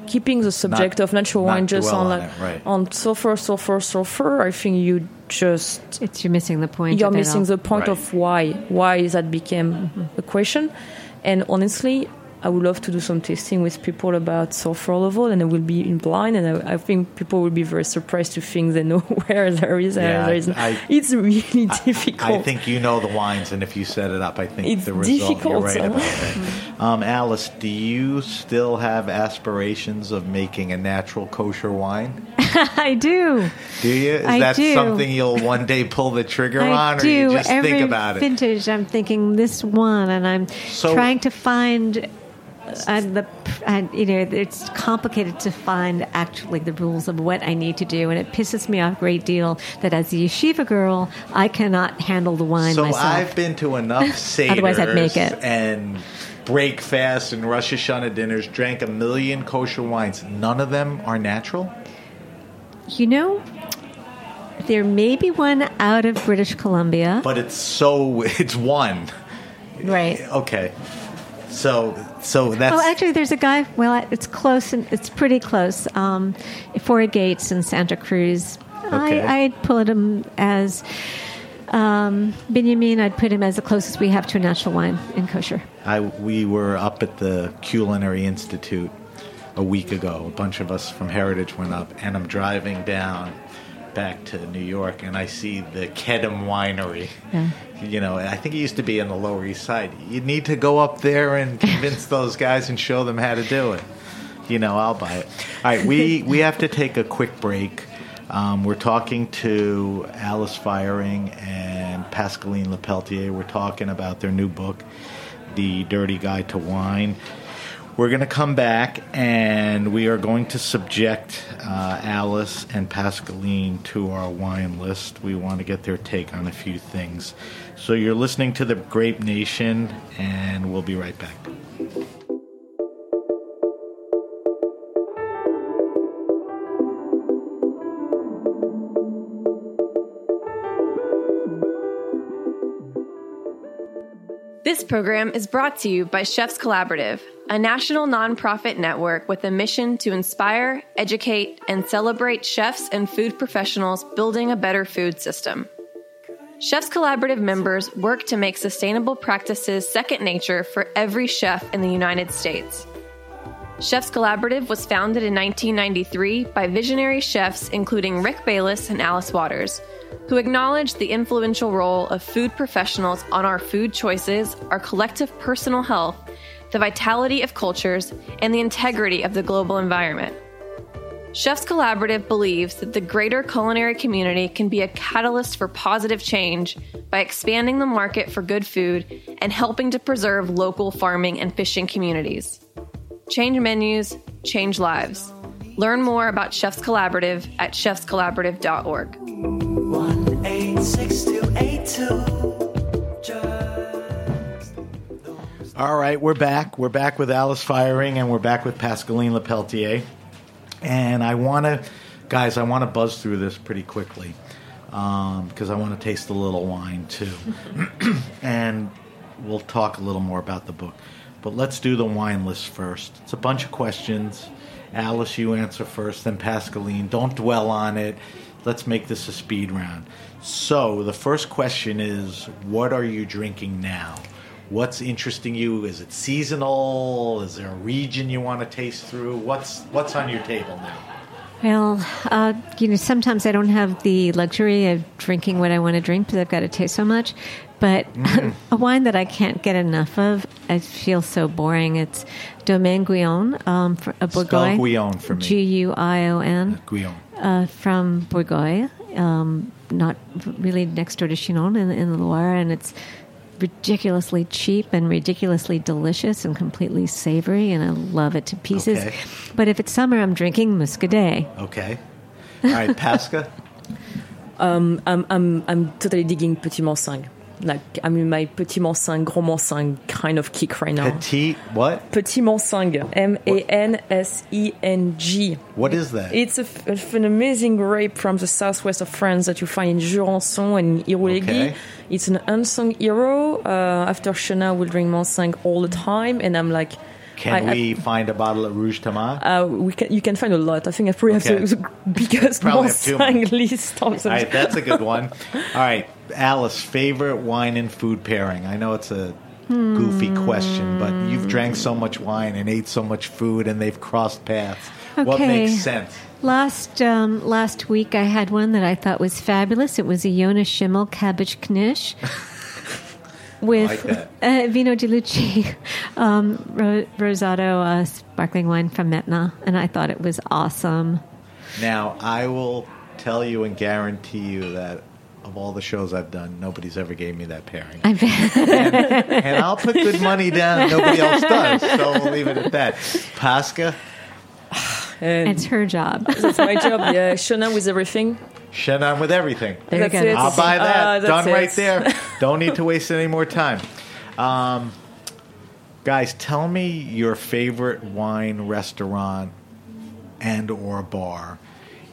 keeping the subject Not- of natural not wine just dwell on on like it, right. on sulfur, sulfur, sulfur. I think you just It's you're missing the point. you're missing all. the point Right. of why why that became a question. And honestly, I would love to do some tasting with people about sulfur level, and I will be in blind, and I, I think people will be very surprised to think they know where there is. and Yeah, there is. I- it's really difficult. I think you know the wines, and if you set it up, I think It's the result. You're right huh? about that. Um, Alice, do you still have aspirations of making a natural kosher wine? I do. Do you? Is I that do. something you'll one day pull the trigger I on, or do. you just Every think about it? vintage, I'm thinking this one, and I'm So- trying to find. Uh, the you know it's complicated to find actually the rules of what I need to do, and it pisses me off a great deal that as a yeshiva girl I cannot handle the wine So myself. I've been to enough seders Otherwise I'd make it. and break fast and Rosh Hashanah dinners, drank a million kosher wines. None of them are natural. you know, there may be one out of British Columbia, But it's so it's one. right? Okay. So so that's Oh, actually, there's a guy. Well, it's close, and it's pretty close. Um, Four Gates in Santa Cruz. Okay. I, I'd put him as um, Benjamin. I'd put him as the closest we have to a natural wine in kosher. I we were up at the Culinary Institute a week ago. A bunch of us from Heritage went up, and I'm driving down back to New York, and I see the Kedem Winery. Yeah. You know, I think it used to be on the Lower East Side. You need to go up there and convince those guys and show them how to do it. You know, I'll buy it. All right, we we have to take a quick break. Um, we're talking to Alice Feiring and Pascaline Lepeltier. We're talking about their new book, The Dirty Guide to Wine. We're going to come back and we are going to subject uh, Alice and Pascaline to our wine list. We want to get their take on a few things. So you're listening to the Grape Nation, and we'll be right back. This program is brought to you by Chefs Collaborative, a national nonprofit network with a mission to inspire, educate, and celebrate chefs and food professionals building a better food system. Chefs Collaborative members work to make sustainable practices second nature for every chef in the United States. Chefs Collaborative was founded in 1993 by visionary chefs including Rick Bayless and Alice Waters, who acknowledged the influential role of food professionals on our food choices, our collective personal health, the vitality of cultures, and the integrity of the global environment. Chefs Collaborative believes that the greater culinary community can be a catalyst for positive change by expanding the market for good food and helping to preserve local farming and fishing communities. Change menus, change lives. Learn more about Chefs Collaborative at chefscollaborative.org. One eight six two eight two. All right, we're back. We're back with Alice Feiring, and we're back with Pascaline Lepeltier. And I want to, guys, I want to buzz through this pretty quickly um, because I want to taste a little wine too. and we'll talk a little more about the book. But let's do the wine list first. It's a bunch of questions. Alice, you answer first, then Pascaline. Don't dwell on it. Let's make this a speed round. So, the first question is What are you drinking now? What's interesting you? Is it seasonal? Is there a region you want to taste through? What's what's on your table now? Well, uh, you know, sometimes I don't have the luxury of drinking what I want to drink because I've got to taste so much. But a wine that I can't get enough of, I feel so boring. It's Domaine Guion, um, a Spell Bourgueil. Guion for me. G U I O N. Guillaume. uh, from Bourgueil, um, not really next door to Chinon in, in the Loire, and it's ridiculously cheap and ridiculously delicious and completely savory, and I love it to pieces. Okay. But if it's summer, I'm drinking Muscadet. Okay. All right, Pasca. Um, I'm, I'm, I'm totally digging Petit Manseng. Like I'm in my Petit Manseng, Gros Manseng kind of kick right now. Petit, what? Petit Manseng, M A N S E N G. What is that? It's a, an amazing grape from the southwest of France that you find in Jurançon and Irouléguy. Okay. It's an unsung hero. Uh, after Chenin, we'll drink Manseng all the time, and I'm like, Can I- I- we find a bottle of Rouge Tomate? uh, we can, you can find a lot. I think I probably Okay. have the, the biggest Probably have too Manseng much. list. All right, that's a good one. All right, Alice, favorite wine and food pairing. I know it's a goofy question, but you've drank so much wine and ate so much food, and they've crossed paths. What makes sense? Last um, last week, I had one that I thought was fabulous. It was a Yonah Schimmel cabbage knish with like uh, Vino di Luci um, ro- Rosato uh, sparkling wine from Metna, and I thought it was awesome. Now, I will tell you and guarantee you that of all the shows I've done, nobody's ever gave me that pairing. I bet. and I'll put good money down. Nobody else does, so we'll leave it at that. Pasca, And it's her job. that's my job. Yeah, Chenin with everything. Chenin with everything. There you go. it. I'll buy that. Ah, that's Done it. right there. Don't need to waste any more time. Um, guys, tell me your favorite wine restaurant and or bar.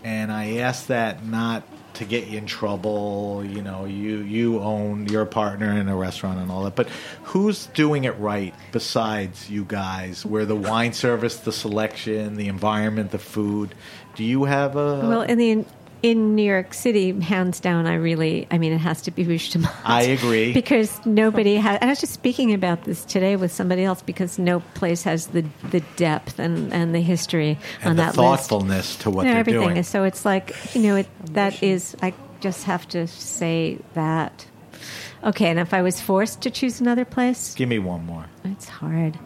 And I ask that not to get you in trouble. You know, you you own your partner in a restaurant and all that. But who's doing it right besides you guys? Where the wine service, the selection, the environment, the food. Do you have a? well, in the in New York City, hands down, I really, I mean, it has to be Rouge Tomate. I agree. because nobody has. And I was just speaking about this today with somebody else because no place has the the depth and and the history on and the that list. thoughtfulness to what No, they're everything doing. so it's like you know it that is I just have to say that okay and if I was forced to choose another place Give me one more. it's hard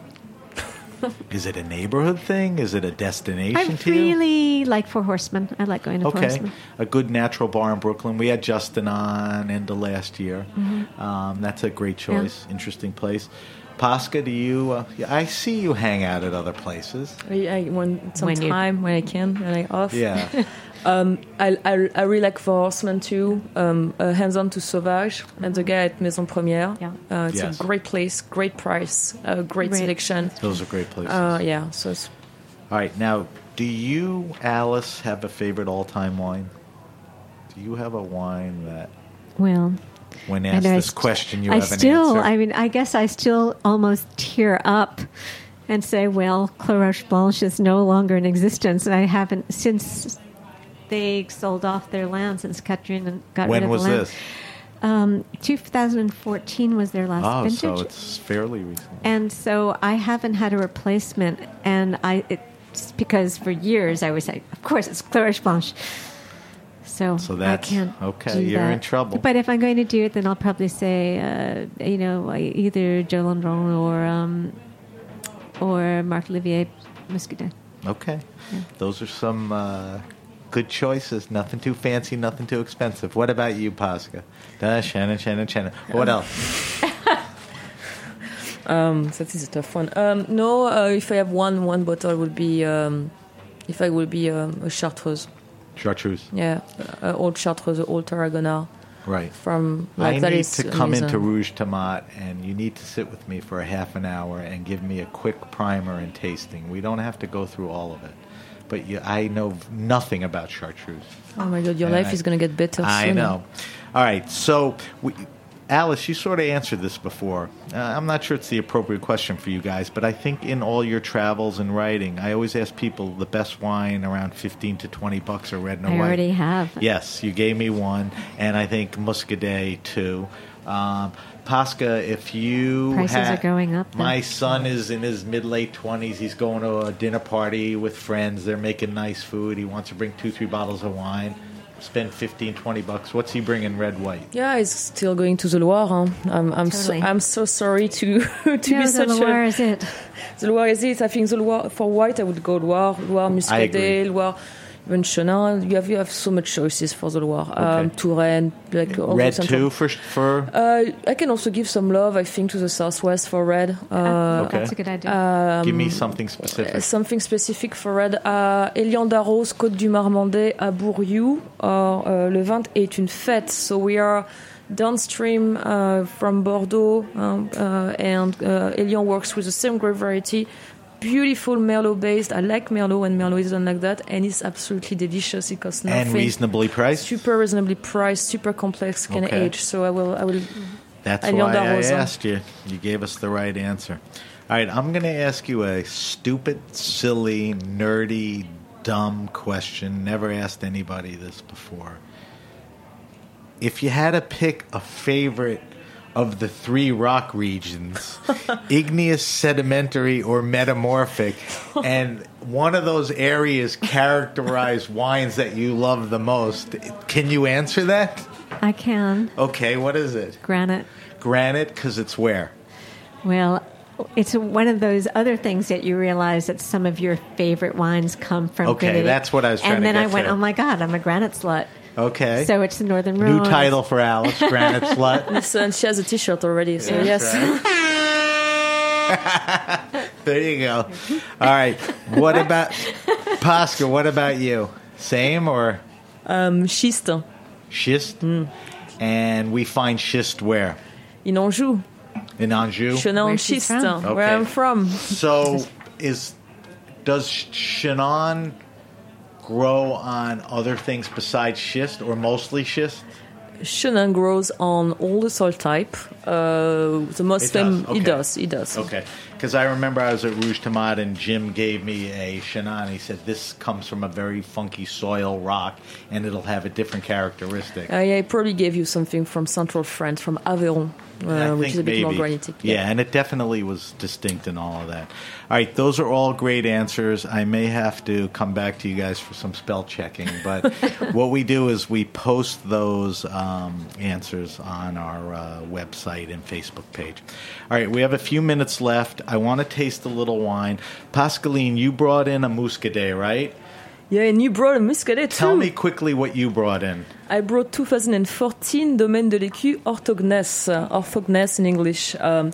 Is it a neighborhood thing? Is it a destination I to you? really like Four Horsemen I like going to Four Okay, Horsemen a good natural bar in Brooklyn. We had Justin on end of last year. Mm-hmm. Um, that's a great choice. Interesting place. Pasca, do you? Uh, I see you hang out at other places. I, I want some When you- time when I can, when I off. Yeah, Um, I, I, I really like Four Horsemen too. Um, uh, Hands on to Sauvage and the guy at Maison Première. Yeah. Uh, it's Yes. a great place, great price, uh, great Great. selection. those are great places. Uh, yeah, so it's, All right, now, do you, Alice, have a favorite all-time wine? Do you have a wine that, well when asked this st- question, you I have an still answer? I mean I guess I still almost tear up and say well Clos Roche Blanche is no longer in existence and I haven't since they sold off their land since Catherine and got rid of was the land. this? Um, 2014 was their last Oh, vintage, so it's fairly recent. and so I haven't had a replacement. And I it's because for years I was like, of course it's Clos Roche Blanche. So, So I that's- can't. okay, you're in trouble. But if I'm going to do it, then I'll probably say, uh, you know, either Jo Landron or um, or Marc Ollivier Muscadet. Okay. Those are some uh, good choices. Nothing too fancy, nothing too expensive. What about you, Pasca? Uh, Chenin, Chenin, Chenin. What else? um, that is a tough one. Um, no, uh, if I have one, one bottle would be, um, if I would be um, a Chartreuse. Chartreuse. Yeah, uh, old Chartreuse, old Tarragona Right. from like I that need is to come amazing. into Rouge Tomate, and you need to sit with me for a half an hour and give me a quick primer and tasting. We don't have to go through all of it, but you, I know nothing about chartreuse. Oh my god, your And life I- is gonna get better. I soon. know. All right, so we, Alice, you sort of answered this before. Uh, I'm not sure it's the appropriate question for you guys, but I think in all your travels and writing, I always ask people the best wine around 15 to 20 bucks are red and I white. You already have. Yes, you gave me one, and I think Muscadet too. Um, Pasca, if you Prices had- are going up, though. My son is in his mid late twenties. He's going to a dinner party with friends. They're making nice food. He wants to bring two, three bottles of wine. Spend 15, 20 bucks. What's he bringing? Red, white. Yeah, he's still going to the Loire. Huh? I'm, I'm, Totally. so, I'm so sorry to to no, be the such Loire a is it. the Loire is it. I think the Loire for white, I would go Loire, Loire agree. Muscadet, Loire, even Chenin. You have you have so much choices for the Loire. Um, Touraine, like all Red the central- too for for. Uh, I can also give some love, I think, to the southwest for red. Uh, Okay. That's a good idea. um, Give me something specific. Something specific for red. Uh, Elian Da Ros, Côte du Marmandais, Abouriou, or uh, le vin est une fête. So we are downstream uh, from Bordeaux, um, uh, and uh, Elian works with the same grape variety. Beautiful Merlot based. I like Merlot when Merlot is done like that, and it's absolutely delicious. It costs nothing. and reasonably priced. super reasonably priced, super complex, can Okay. age. So I will, I will. That's Elian why I asked you. You gave us the right answer. All right, I'm going to ask you a stupid, silly, nerdy, dumb question. Never asked anybody this before. If you had to pick a favorite of the three rock regions, igneous, sedimentary, or metamorphic, and one of those areas characterize wines that you love the most, can you answer that? I can. Okay, what is it? Granite. Granite, because it's where? Well, it's one of those other things that you realize that some of your favorite wines come from. Okay, granite. that's what I was trying And then I went, to. oh my god, I'm a granite slut. Okay. So it's the Northern Rhône. New Rhone. title for Alice, Granite Slut. So, and she has a T-shirt already. So yes, There you go. All right. What about Pascal? What about you? Same or um, schiste schist? Hmm. And we find schist where? in Anjou, In Anjou. Chenin Where she's schiste, from. where Okay. I'm from. So is does Chenin grow on other things besides schist or mostly schist? Chenin grows on all the soil type. Uh, the most It fam- does, okay. it does, it does. Okay, because I remember I was at Rouge Tomate and Jim gave me a Chenin. He said this comes from a very funky soil rock, and it'll have a different characteristic. I, I probably gave you something from central France, from Aveyron, uh, which is a bit more granitic. Yeah. and it definitely was distinct in all of that. All right, those are all great answers. I may have to come back to you guys for some spell checking, but what we do is we post those um, answers on our uh, website and Facebook page. All right, we have a few minutes left. I want to taste a little wine. Pascaline, you brought in a Muscadet, right? Yeah, and you brought a Muscadet too. Tell me quickly what you brought in. I brought 2014 Domaine de l'Écu Orthognes, uh, Orthognes in English. Um,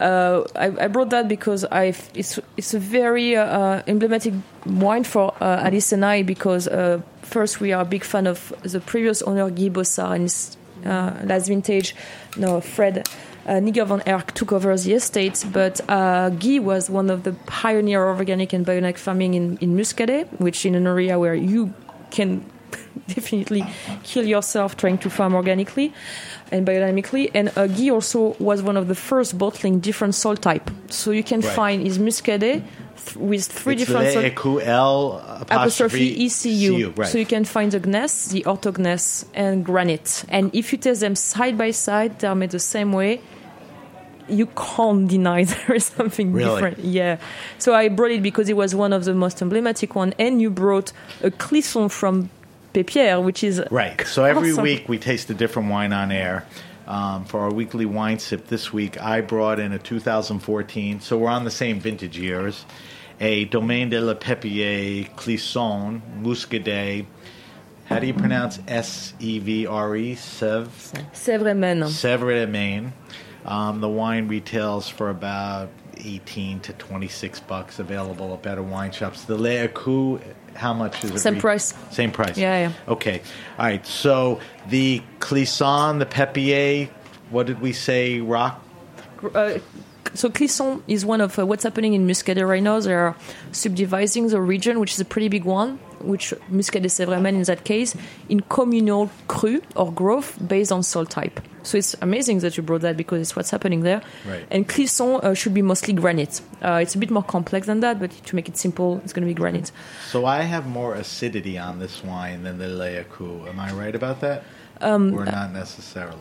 uh, I, I brought that because I it's it's a very uh, emblematic wine for uh, Alice and I because uh, first we are a big fan of the previous owner Guy Bossard and his uh, last vintage. No, Fred. Uh, Niger Van Herck took over the estate, but uh, Guy was one of the pioneer of organic and bionic farming in, in Muscadet, which in an area where you can definitely kill yourself trying to farm organically and biodynamically. And uh, Guy also was one of the first bottling different soil type. So you can Right. find his Muscadet th- with three It's different soil L apostrophe ECU. Right. So you can find the gneiss, the orthogneiss, and granite. And if you test them side by side, they're made the same way. You can't deny there is something Really? different. Yeah. So I brought it because it was one of the most emblematic one. And you brought a clisson from Pépière, which is Right. So every awesome. week we taste a different wine on air. Um, for our weekly wine sip this week, I brought in a 2014. So we're on the same vintage years. A Domaine de la Pépière Clisson Muscadet. How do you pronounce S E V R E? Sèvres Maine. Sevre Maine. Um, the wine retails for about 18 to 26 bucks, available at better wine shops. The l'Écu, how much is it? Same price. Same price. Yeah, yeah. Okay. All right. So the Clisson, the Pépière, what did we say? Rock. Uh, so Clisson is one of uh, what's happening in Muscadet right now. They are subdividing the region, which is a pretty big one, which Muscadet Sèvres in that case, in communal cru or growth based on soil type. So it's amazing that you brought that because it's what's happening there. Right. And Clisson uh, should be mostly granite. Uh, it's a bit more complex than that, but to make it simple, it's going to be granite. So I have more acidity on this wine than the l'Écu. Am I right about that? Um, or not necessarily?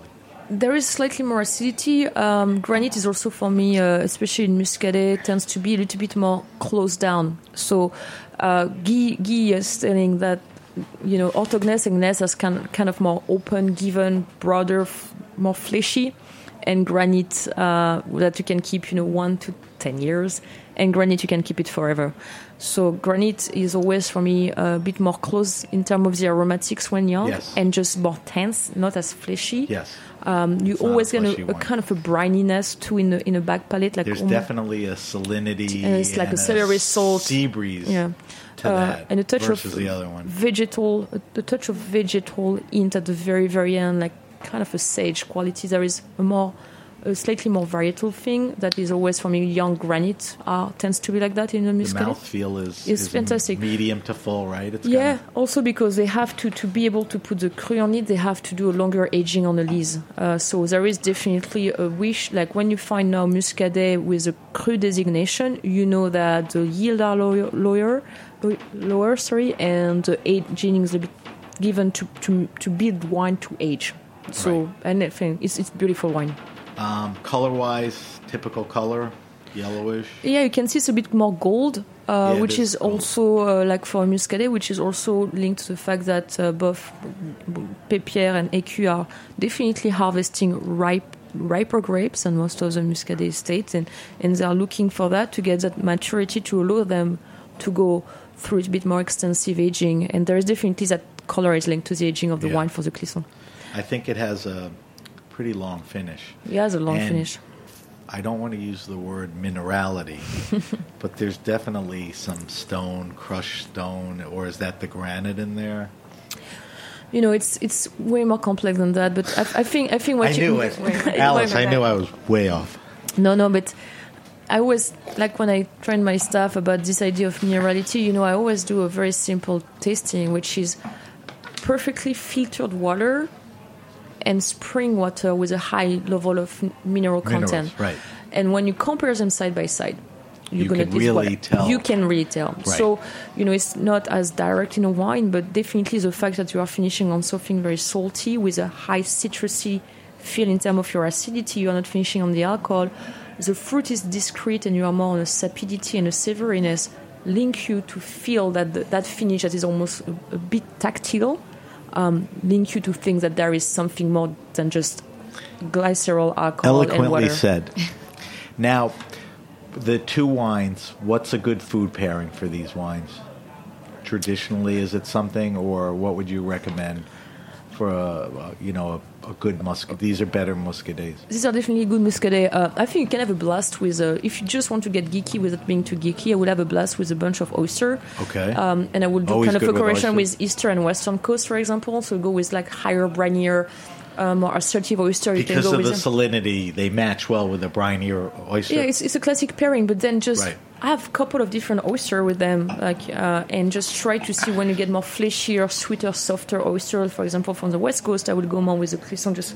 There is slightly more acidity. Um, granite is also for me, uh, especially in Muscadet, tends to be a little bit more closed down. So uh, Guy, Guy is telling that you know orthogneiss and gneiss is kind kind of more open, given, broader, f- more fleshy, and granite uh, that you can keep you know one to ten years, and granite you can keep it forever. So granite is always for me a bit more close in terms of the aromatics when young, Yes. and just more tense, not as fleshy. Yes. Um, you It's not a always get fleshy a, a kind of a brininess too in the in a back palate, like There's almo- definitely a salinity And it's like a celery salt. sea breeze yeah, to Uh, that and a touch of the other one. vegetal, a, a touch of vegetal hint at the very very end, like kind of a sage quality. There is a more a slightly more varietal thing that is always for me young granite uh, tends to be like that in the The muscadet. mouthfeel is, is fantastic. medium to full, right? It's Yeah, kinda- also because they have to, to be able to put the cru on it, they have to do a longer aging on the lees. Uh, so there is definitely a wish, like when you find now Muscadet with a cru designation, you know that the yield are lower, lower, lower sorry, and the aging is a bit given to, to, to build wine to age. So, Right. and I think it's, it's beautiful wine. Um, color wise, typical color, yellowish. Yeah, you can see it's a bit more gold, uh, Yeah, which is is also uh, like for Muscadet, which is also linked to the fact that uh, both Pépière and Écu are definitely harvesting ripe riper grapes than most of the Muscadet estates, and, and they are looking for that to get that maturity to allow them to go through a bit more extensive aging. And there is definitely that color is linked to the aging of the Yeah. wine for the Clisson. I think it has a pretty long finish. It has a long And finish. I don't want to use the word minerality, but there's definitely some stone, crushed stone, or is that the granite in there? You know, it's it's way more complex than that. But I, I think I think what I you knew it. Alice, I knew I was way off. No, no, but I always like when I train my staff about this idea of minerality. You know, I always do a very simple tasting, which is perfectly filtered water and spring water with a high level of mineral Minerals, content. right. And when you compare them side by side, you're You gonna can taste really tell. You can really tell. Right. So you know, it's not as direct in a wine, but definitely the fact that you are finishing on something very salty with a high citrusy feel in terms of your acidity. You are not finishing on the alcohol. The fruit is discreet, and you are more on a sapidity and a savouriness. Link you to feel that the, that finish that is almost a, a bit tactile. Um, link you to think that there is something more than just glycerol, alcohol, and Eloquently water. said. Now, the two wines, what's a good food pairing for these wines? Traditionally, is it something, or what would you recommend for a, you know a, a good muscat? These are better muscadets. These are definitely good muscadet. Uh, I think you can have a blast with. Uh, if you just want to get geeky without being too geeky, I would have a blast with a bunch of oyster. Okay. Um, and I would do Always kind of a with correlation oyster. with Eastern and Western Coast, for example. So go with like higher, brinier, uh, more assertive oyster. You Because can go of the with. salinity, they match well with the brinier oyster. yeah, it's, it's a classic pairing, but then just Right. Have a couple of different oyster with them, like, uh, and just try to see when you get more fleshier, sweeter, softer oyster. For example, from the West Coast, I would go more with the Clisson, just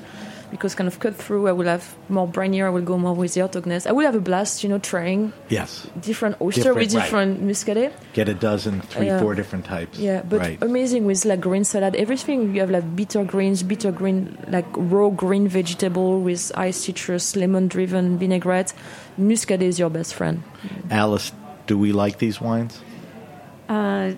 because kind of cut through. I will have more brinier. I will go more with the Orthogness. I will have a blast, you know, trying yes. different oyster with Different, right. muscadet. Get a dozen, three, Yeah. four different types. Yeah, but right. amazing with like green salad. Everything you have like bitter greens, bitter green, like raw green vegetable with ice citrus, lemon driven vinaigrette. Muscadet is your best friend. Alice, do we like these wines? Uh,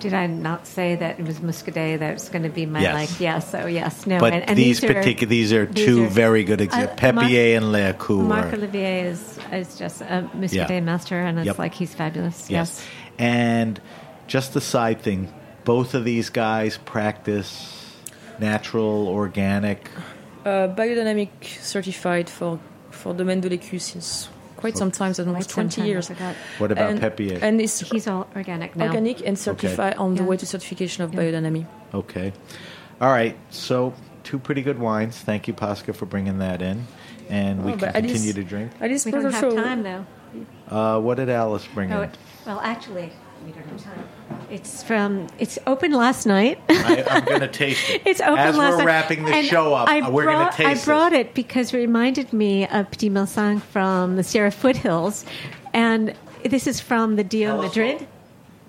did I not say that it was Muscadet that was going to be my Yes. like? Yes, so yes, no. but and, and these these, particular, these are these two are- very good Uh, examples. Marc- Pépière and l'Écu. Marc Ollivier is is just a Muscadet Yeah. master, and it's Yep. like he's fabulous. Yes. Yes. And just a side thing, both of these guys practice natural, organic. Uh, biodynamic certified for for Domaine de l'Écu since quite some time, almost Quite twenty some time, years. I forgot. What about and, Pépière? And it's He's all organic now. organic and certified on the Yeah. way to certification of Yeah. biodynamic. okay. All right. So, two pretty good wines. Thank you, Pasca, for bringing that in. And we Oh, can continue least- to drink. At least We don't have time now. Uh, what did Alice bring Oh, in? well, actually, we don't have time. It's from. It's open last night. I, I'm going to taste it. It's open As last we're night. wrapping the And show up, I we're going to taste it. I brought it because it reminded me of Petit Manseng from the Sierra Foothills, and this is from the Dio Madrid.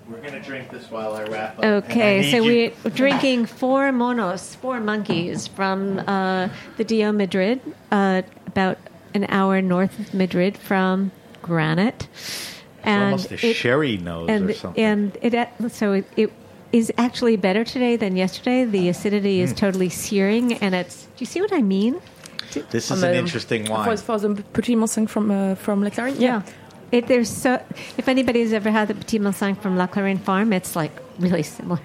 We're going to drink this while I wrap up. Okay, so you- we're drinking four monos, four monkeys from uh, the Dio Madrid, uh, about an hour north of Madrid from Granite. It's almost a sherry nose and, or something. And it uh, so it, it is actually better today than yesterday. The acidity Hmm. is totally searing, and it's. Do you see what I mean? this is Um, an interesting wine. For, for the Petit Manseng from uh, from La Clarine, Yeah. It, there's so. If anybody's ever had the Petit Manseng from La Clarine Farm, it's like really similar.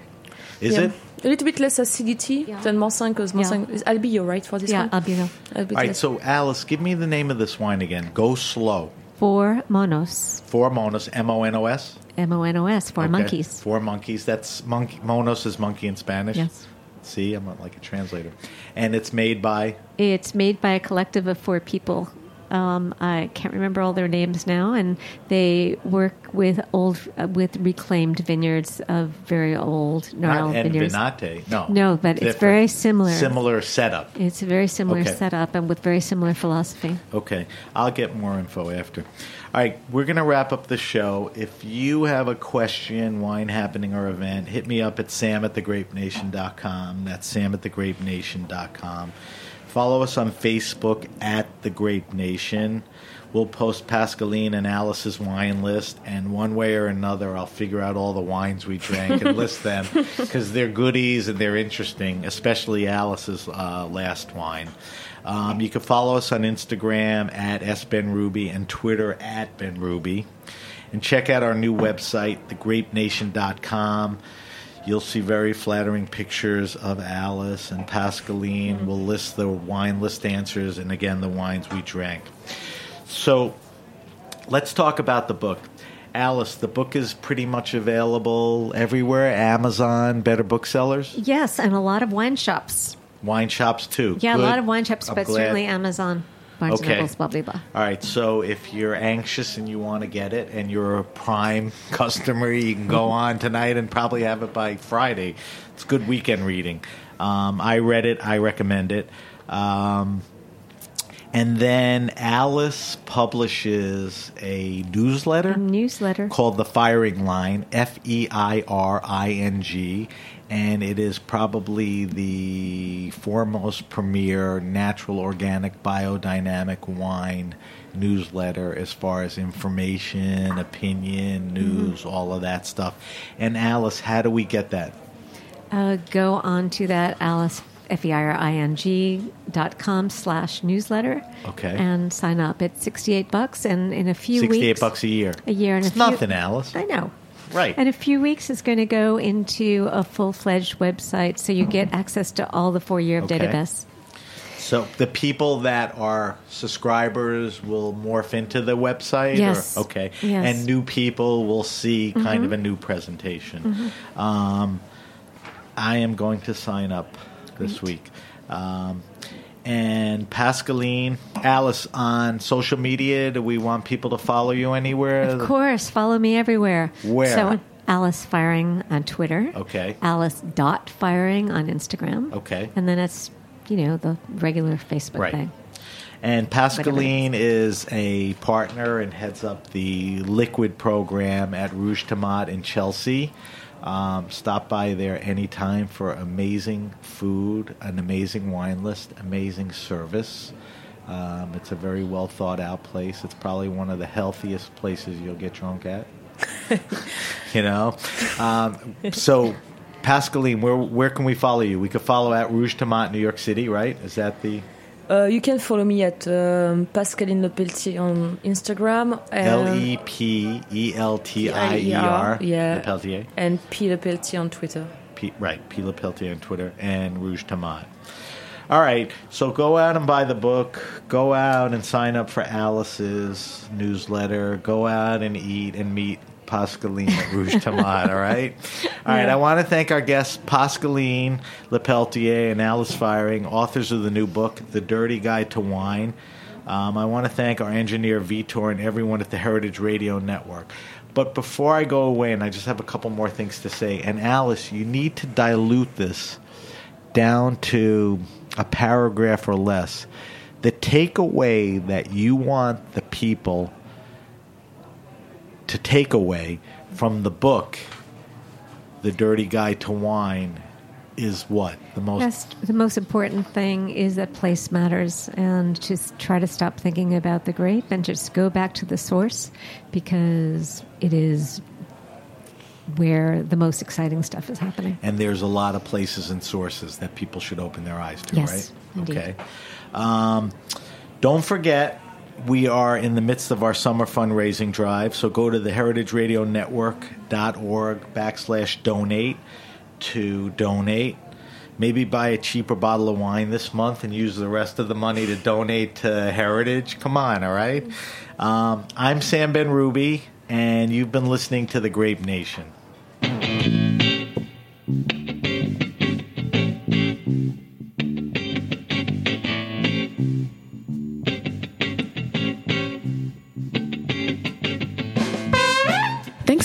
is Yeah. it? A little bit less acidity Yeah. than Monseigne because Yeah. Is Albillo, right, for this yeah, one? albino. A All right, less. so Alice, give me the name of this wine again. Go slow. Four monos, Four monos, M O N O S. M O N O S, four Okay. monkeys. Four monkeys. That's monkey. Monos is monkey in Spanish. Yes. See, I'm like a translator. And it's made by It's made by a collective of four people. Um, I can't remember all their names now, and they work with old, uh, with reclaimed vineyards of very old gnarled not vineyards. Envínate. No, No, but it's very similar. Similar setup. It's a very similar Okay. setup and with very similar philosophy. Okay, I'll get more info after. All right, we're going to wrap up the show. If you have a question, wine happening, or event, hit me up at sam at thegrapenation.com. That's sam at thegrapenation.com. Follow us on Facebook at The Grape Nation. We'll post Pascaline and Alice's wine list, and one way or another, I'll figure out all the wines we drank and list them because they're goodies and they're interesting, especially Alice's uh, last wine. Um, you can follow us on Instagram at sbenrubi and Twitter at benrubi. And check out our new website, thegrapenation.com. You'll see very flattering pictures of Alice and Pascaline. Mm-hmm. We'll list the wine list answers and again the wines we drank. So let's talk about the book. Alice, the book is pretty much available everywhere Amazon, better booksellers, Yes, and a lot of wine shops. wine shops too. Yeah, a lot of wine shops, I'm but glad. certainly Amazon, Barnes Okay. and Nobles, blah blah blah. All right, so if you're anxious and you want to get it and you're a prime customer, you can go on tonight and probably have it by Friday. It's good weekend reading. Um, I read it, I recommend it. Um, and then Alice publishes a newsletter Newsletter. called The Feiring Line, F E I R I N G, and it is probably the foremost premier natural, organic, biodynamic wine newsletter as far as information, opinion, news, all of that stuff. And Alice, how do we get that? Uh, go on to that Alice F E I R I N G dot com slash newsletter. Okay. And sign up. It's sixty eight bucks, and in a few 68 weeks, bucks a year. a year and It's a few, nothing, Alice. I know. Right. And a few weeks, it's going to go into a full fledged website, so you get access to all the four year of Okay. database. So the people that are subscribers will morph into the website? Yes. Or, okay. Yes. Mm-hmm. And new people will see kind of a new presentation. Um, I am going to sign up this week. Um, and Pascaline, Alice, on social media, do we want people to follow you anywhere? Of course, follow me everywhere. Where? So Alice Feiring on Twitter. Okay. Alice dot Feiring on Instagram. Okay. And then it's you know the regular Facebook Right. thing. And Pascaline is a partner and heads up the liquid program at Rouge Tomate in Chelsea. Um, stop by there anytime for amazing food, an amazing wine list, amazing service. Um, it's a very well thought out place. It's probably one of the healthiest places you'll get drunk at. you know, um, so Pascaline, where where can we follow you? We could follow at Rouge Tomate, New York City, right? Is that the Uh, you can follow me at um, Pascaline Lepeltier on Instagram. L E P E L T I E R. Yeah. Lepeltier. and P Lepeltier on Twitter. P, right, P. Le Lepeltier on Twitter and Rouge Tomate. All right, so go out and buy the book. Go out and sign up for Alice's newsletter. Go out and eat and meet Pascaline Rouge Tomate. All right, all right. I want to thank our guests Pascaline Lepeltier and Alice Feiring, authors of the new book, The Dirty Guide to Wine. Um, I want to thank our engineer Vitor and everyone at the Heritage Radio Network. But before I go away, and I just have a couple more things to say, and Alice, you need to dilute this down to a paragraph or less. The takeaway that you want the people to take away from the book, The Dirty Guide to Wine, is what? The most the most important thing is that place matters, and just try to stop thinking about the grape and just go back to the source because it is where the most exciting stuff is happening. and there's a lot of places and sources that people should open their eyes to, Yes, right? indeed. Okay. Um, don't forget, we are in the midst of our summer fundraising drive, so go to the heritageradionetwork.org backslash donate to donate. Maybe buy a cheaper bottle of wine this month and use the rest of the money to donate to Heritage. Come on, all right? Um, I'm Sam Benrubi, and you've been listening to The Grape Nation.